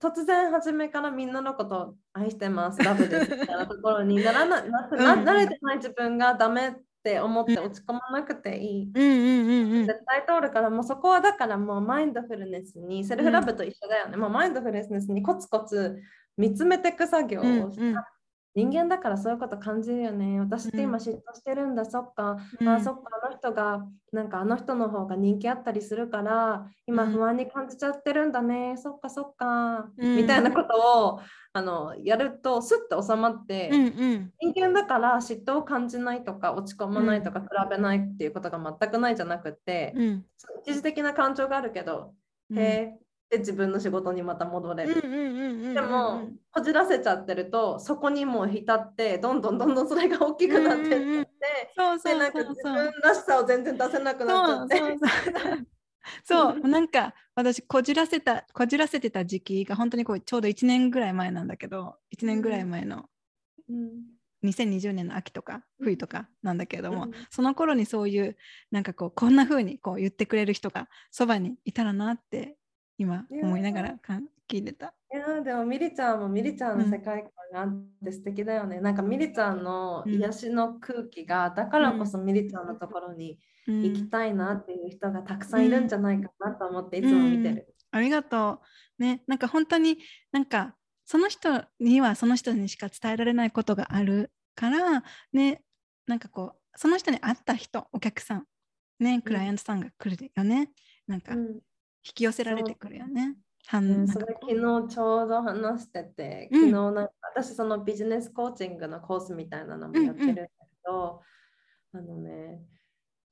突然初めからみんなのこと愛してますラブですみたいなところにならなな慣れてない自分がダメって思って落ち込まなくていい。絶対通るから、もうそこはだからもうマインドフルネスに、セルフラブと一緒だよね。もうマインドフルネスにコツコツ見つめていく作業をした人間だからそういうこと感じるよね。私って今嫉妬してるんだ、うん、そっか、うん、あそっか、あの人が、なんかあの人の方が人気あったりするから、今不安に感じちゃってるんだね、うん、そっかそっか、みたいなことをあのやるとスッと収まって、うんうん、人間だから嫉妬を感じないとか落ち込まないとか比べないっていうことが全くないじゃなくて、一時的な感情があるけど、へえで自分の仕事にまた戻れる。でもこじらせちゃってるとそこにもう浸ってどんどんどんどんそれが大きくなっていって、自分らしさを全然出せなくなっちゃって。
そう、なんか私こじらせたこじらせてた時期が本当にこうちょうど1年ぐらい前なんだけど1年ぐらい前の、うん、2020年の秋とか冬とかなんだけれども、うん、その頃にそういうなんかこうこんな風にこう言ってくれる人がそばにいたらなって今思いながらかん聞いてた。
いやでもミリちゃんもミリちゃんの世界観があって素敵だよね。うん、なんかミリちゃんの癒しの空気が、だからこそミリちゃんのところに行きたいなっていう人がたくさんいるんじゃないかなと思っていつも見てる。
ありがとう。ね、なんか本当になんかその人にはその人にしか伝えられないことがあるからね、なんかこうその人に会った人、お客さん、ね、クライアントさんが来るよね。なんか、引き寄せられてくるよね。
それ昨日ちょうど話してて、昨日なんか、私そのビジネスコーチングのコースみたいなのもやってるんだけど、うんうん、あのね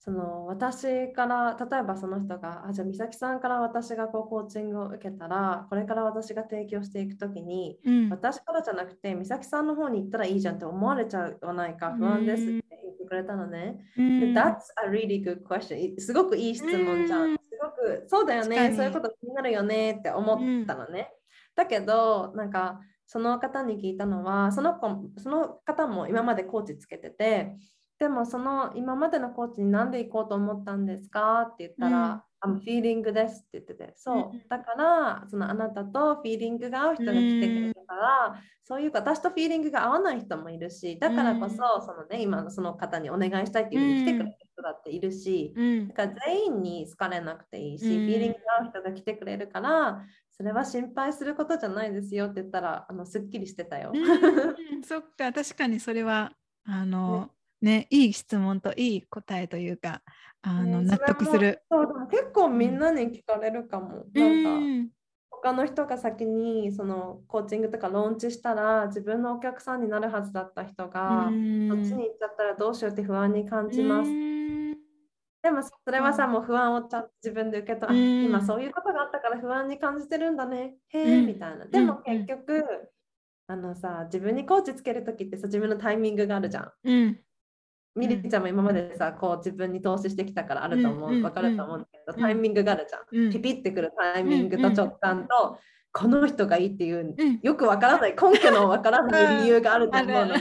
その私から例えばその人があじゃあ美咲さんから私がこうコーチングを受けたらこれから私が提供していく時に、うん、私からじゃなくて美咲さんの方に行ったらいいじゃんって思われちゃわないか不安ですって言ってくれたのね。うん、That's a really good question. すごくいい質問じゃん。すごくそうだよねそういうこと気になるよねって思ったのね。だけどなんかその方に聞いたのはその子その方も今までコーチつけててでもその今までのコーチに何で行こうと思ったんですか？って言ったら、うん、I'm feeling ですって言ってて、そう、だからそのあなたとフィーリングが合う人が来てくれるから、うん、そういう私とフィーリングが合わない人もいるし、だからこそ、そのね、今のその方にお願いしたいっていうふうに来てくれる人だっているし、だから全員に好かれなくていいし、フィーリングが合う人が来てくれるから、それは心配することじゃないですよって言ったら、あのすっきりしてたよ。
そっか、確かにそれは、あの、ねね、いい質問といい答えというかあの、納得する。
そうでも結構みんなに聞かれるかも、うん、なんか他の人が先にそのコーチングとかローンチしたら自分のお客さんになるはずだった人が、うん、そっちに行っちゃったらどうしようって不安に感じます、でもそれはさ、もう不安をちゃんと自分で受け取る、うん、今そういうことがあったから不安に感じてるんだね、へえ、うん、みたいな。でも結局、うん、あのさ、自分にコーチつけるときってさ、自分のタイミングがあるじゃん。うんみりちゃんも今までさ、こう自分に投資してきたからあると思う、わかると思うんだけど、タイミングがあるじゃん。ピピってくるタイミングと直感と、この人がいいっていう、よくわからない、根拠のわからない理由があると思うので、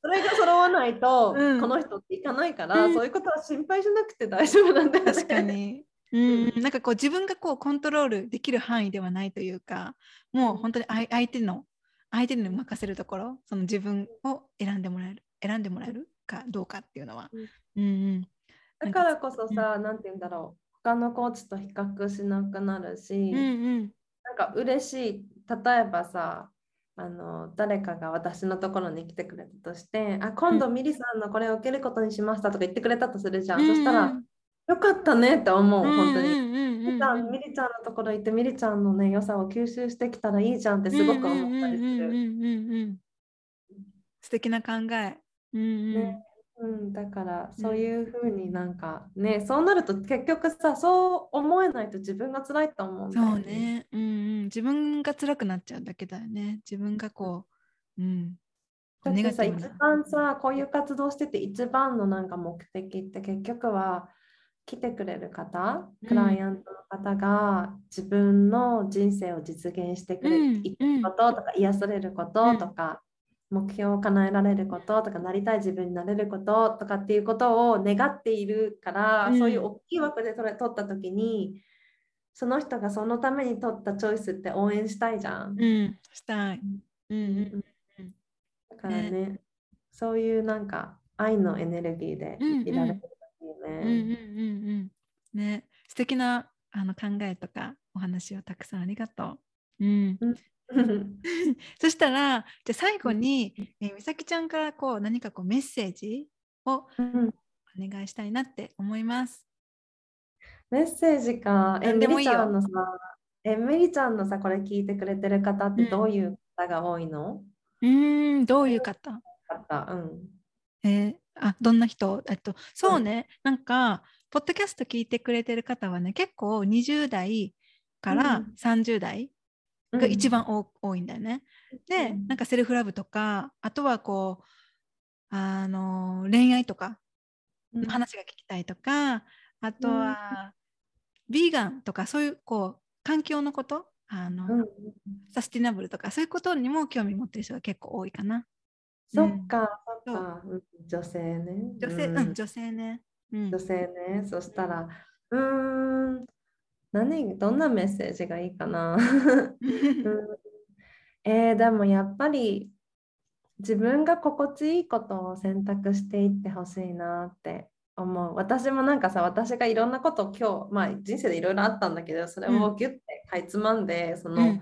それが揃わないと、この人っていかないから、そういうことは心配しなくて大丈夫なんだよ
ね。確かに。うん、なんかこう自分がこうコントロールできる範囲ではないというかもう本当に相手の相手に任せるところその自分を選んでもらえる選んでもらえるかどうかっていうのは。うん、うん、
だからこそさ、何、うん、て言うんだろう。他のコーチと比較しなくなるし、うんうん、なんか嬉しい。例えばさあの誰かが私のところに来てくれたとして「あ今度ミリさんのこれを受けることにしました」とか言ってくれたとするじゃん、うん、そしたら「よかったね」って思う本当に。ミリちゃんミリちゃんのところ行ってミリちゃんのね良さを吸収してきたらいいじゃんってすごく思ったりする。
素敵な考え。うんうん、
ね。うん、だからそういうふうになんかね、うん、そうなると結局さそう思えないと自分が辛いと思うんだ
よね。そうね、うんうん、自分が辛くなっちゃうだけだよね。自分がこう、うん。
だってさ一番さこういう活動してて一番のなんか目的って結局は来てくれる方、クライアントの方が自分の人生を実現してくれることとか、癒されることとか、目標を叶えられることとかなりたい自分になれることとかっていうことを願っているから、うん、そういう大きい枠でそれ取った時にその人がそのために取ったチョイスって応援したいじゃん。
うん、したい。うんうん、
だからね、ね、そういうなんか愛のエネルギーでいられるといいね。うんうんうんう
ん、ね素敵なあの考えとかお話をたくさんありがとう。うん、そしたらじゃ最後に、えー、美咲ちゃんからこう何かこうメッセージをお願いしたいなって思います。
メッセージか。え、でもいいよ。のさ、え、メリちゃんのさ、これ聞いてくれてる方ってどういう方が多いの？
うん、んどういう方？
方、うん。
えー、あ、どんな人？えっと、そうね、うん、なんか、ポッドキャスト聞いてくれてる方はね、結構20代から30代が一番多いんだよね。で、なんかセルフラブとか、あとはこう、あの恋愛とかの話が聞きたいとか、あとは、ビーガンとかそういうこう環境のことあの、うん、サスティナブルとかそういうことにも興味持ってる人が結構多いかな。
そっか、そっか、女性ね。
女性、うん、女性ね。
女性ね。そしたら、うん、何どんなメッセージがいいかな、うん、えー、でもやっぱり自分が心地いいことを選択していってほしいなって思う。私もなんかさ私がいろんなことを今日、まあ、人生でいろいろあったんだけどそれをギュッてかいつまんで、うん、その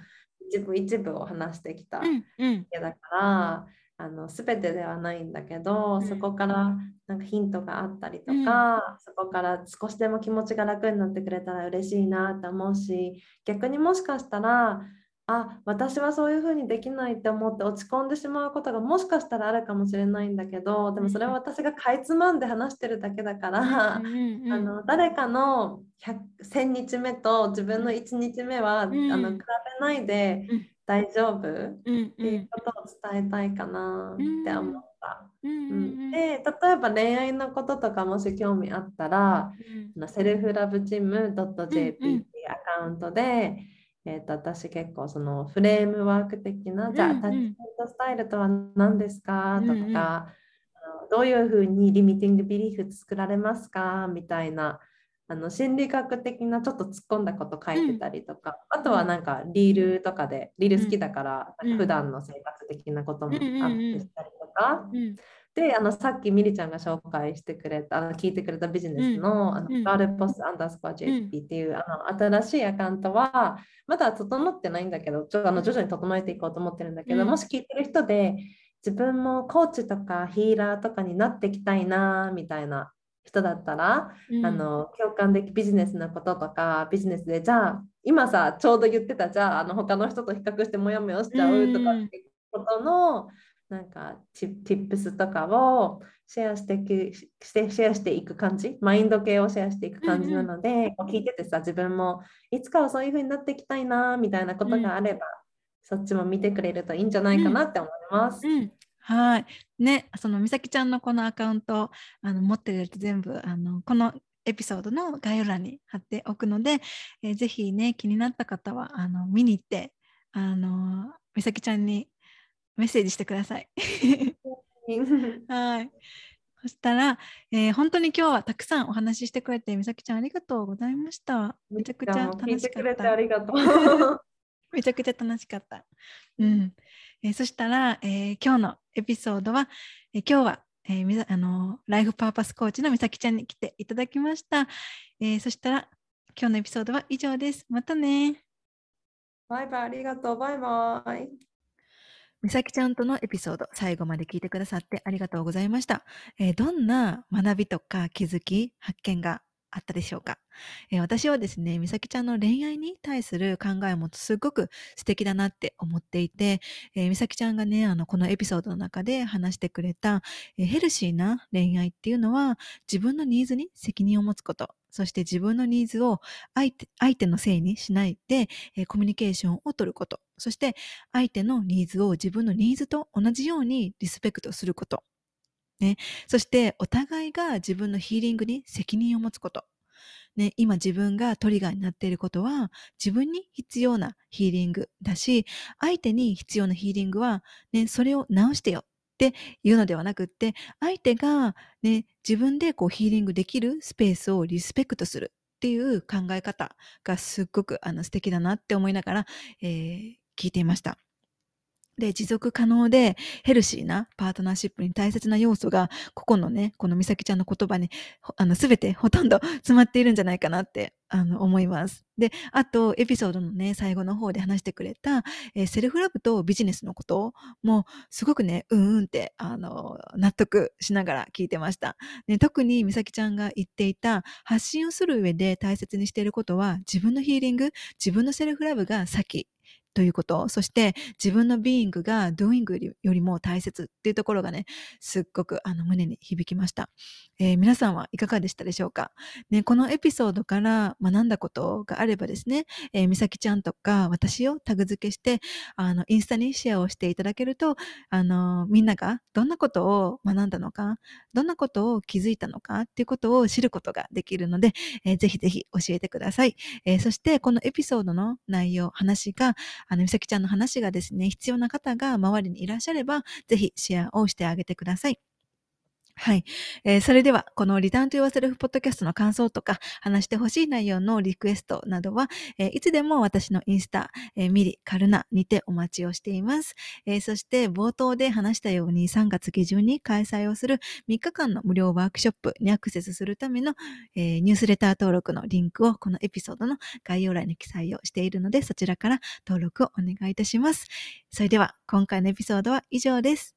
一部一部を話してきたわけだから、あの全てではないんだけど、うん、そこからなんかヒントがあったりとか、うん、そこから少しでも気持ちが楽になってくれたら嬉しいなって思うし逆にもしかしたらあ私はそういうふうにできないって思って落ち込んでしまうことがもしかしたらあるかもしれないんだけどでもそれは私がかいつまんで話してるだけだから、うんうんうん、あの誰かの1000日目と自分の1日目は、うん、あの比べないで大丈夫、っていうことを伝えたいかなって思。うんで例えば恋愛のこととかもし興味あったら、うん、セルフラブチーム .jp っていうアカウントで、えーと、私結構そのフレームワーク的な、じゃあアタッチメントスタイルとは何ですか？とか、うん。うん、どういうふうにリミティングビリーフ作られますか？みたいなあの心理学的なちょっと突っ込んだこと書いてたりとか、うん、あとはなんかリールとかでリール好きだから、うん、普段の生活的なこともアップしたりとか、うん、であのさっきミリちゃんが紹介してくれたあの聞いてくれたビジネスの,、あのガールポスアンダースコア JP っていう、あの新しいアカウントはまだ整ってないんだけどちょあの徐々に整えていこうと思ってるんだけど、もし聞いてる人で自分もコーチとかヒーラーとかになっていきたいなみたいな人だったら、うん、あの共感できビジネスのこととかビジネスでじゃあ今さちょうど言ってたじゃああの他の人と比較してモヤモヤしちゃうとかっていうことの、なんかティップスとかをシェアしていくしてシェアしていく感じマインド系をシェアしていく感じなので、うん。うん、聞いててさ自分もいつかはそういう風になっていきたいなみたいなことがあれば、うん、そっちも見てくれるといいんじゃないかなって思います。
うんうんはい。ね、その美咲ちゃんのこのアカウントあの持ってると全部あのこのエピソードの概要欄に貼っておくので、えー、ぜひね気になった方はあの見に行ってあの美咲ちゃんにメッセージしてください。はい。そしたら、えー、本当に今日はたくさんお話ししてくれて、美咲ちゃんありがとうございました。めちゃくちゃ楽しかった。
ありがとう。
めちゃくちゃ楽しかった。うん。えー、そしたら、えー、今日のエピソードは、えー、今日は、えー、あのライフパーパスコーチの美咲ちゃんに来ていただきました。えー、そしたら、今日のエピソードは以上です。またね。
バイバイ、ありがとう。バイバイ。
みさきちゃんとのエピソード、最後まで聞いてくださってありがとうございました。えー、どんな学びとか気づき、発見があったでしょうか、えー、私はですね、みさきちゃんの恋愛に対する考えもすっごく素敵だなって思っていて、えー、みさきちゃんがね、あの、このエピソードの中で話してくれた、えー、ヘルシーな恋愛っていうのは自分のニーズに責任を持つこと、そして自分のニーズを相手相手のせいにしないで、え、コミュニケーションを取ること、そして相手のニーズを自分のニーズと同じようにリスペクトすること。ね、そしてお互いが自分のヒーリングに責任を持つこと。ね、今自分がトリガーになっていることは自分に必要なヒーリングだし、相手に必要なヒーリングは、ね、それを直してよっていうのではなくって、相手が、ね、自分でこうヒーリングできるスペースをリスペクトするっていう考え方がすっごくあの素敵だなって思いながら、えー、聞いていました。で、持続可能でヘルシーなパートナーシップに大切な要素が、ここのね、この美咲ちゃんの言葉に、あの、すべてほとんど詰まっているんじゃないかなって、あの、思います。で、あと、エピソードのね、最後の方で話してくれた、えー、セルフラブとビジネスのことも、すごくね、うんうんって、あの、納得しながら聞いてました。ね、特に美咲ちゃんが言っていた、発信をする上で大切にしていることは、自分のヒーリング、自分のセルフラブが先ということ、そして自分のビーイングがドゥイングよりも大切っていうところがね、すっごくあの胸に響きました、えー、皆さんはいかがでしたでしょうか、ね、このエピソードから学んだことがあればですね、えー、美咲ちゃんとか私をタグ付けして、あの、インスタにシェアをしていただけると、あの、みんながどんなことを学んだのか、どんなことを気づいたのかっていうことを知ることができるので、えー、ぜひぜひ教えてください。えー、そしてこのエピソードの内容、話があの、みさきちゃんの話がですね、必要な方が周りにいらっしゃれば、ぜひシェアをしてあげてください。はい。えー、それでは、このリターンと言わせるポッドキャストの感想とか、話してほしい内容のリクエストなどは、えー、いつでも私のインスタ、えー、ミリ、カルナにてお待ちをしています。えそして、冒頭で話したように3月下旬に開催をする3日間の無料ワークショップにアクセスするための、えニュースレター登録のリンクをこのエピソードの概要欄に記載をしているので、そちらから登録をお願いいたします。それでは、今回のエピソードは以上です。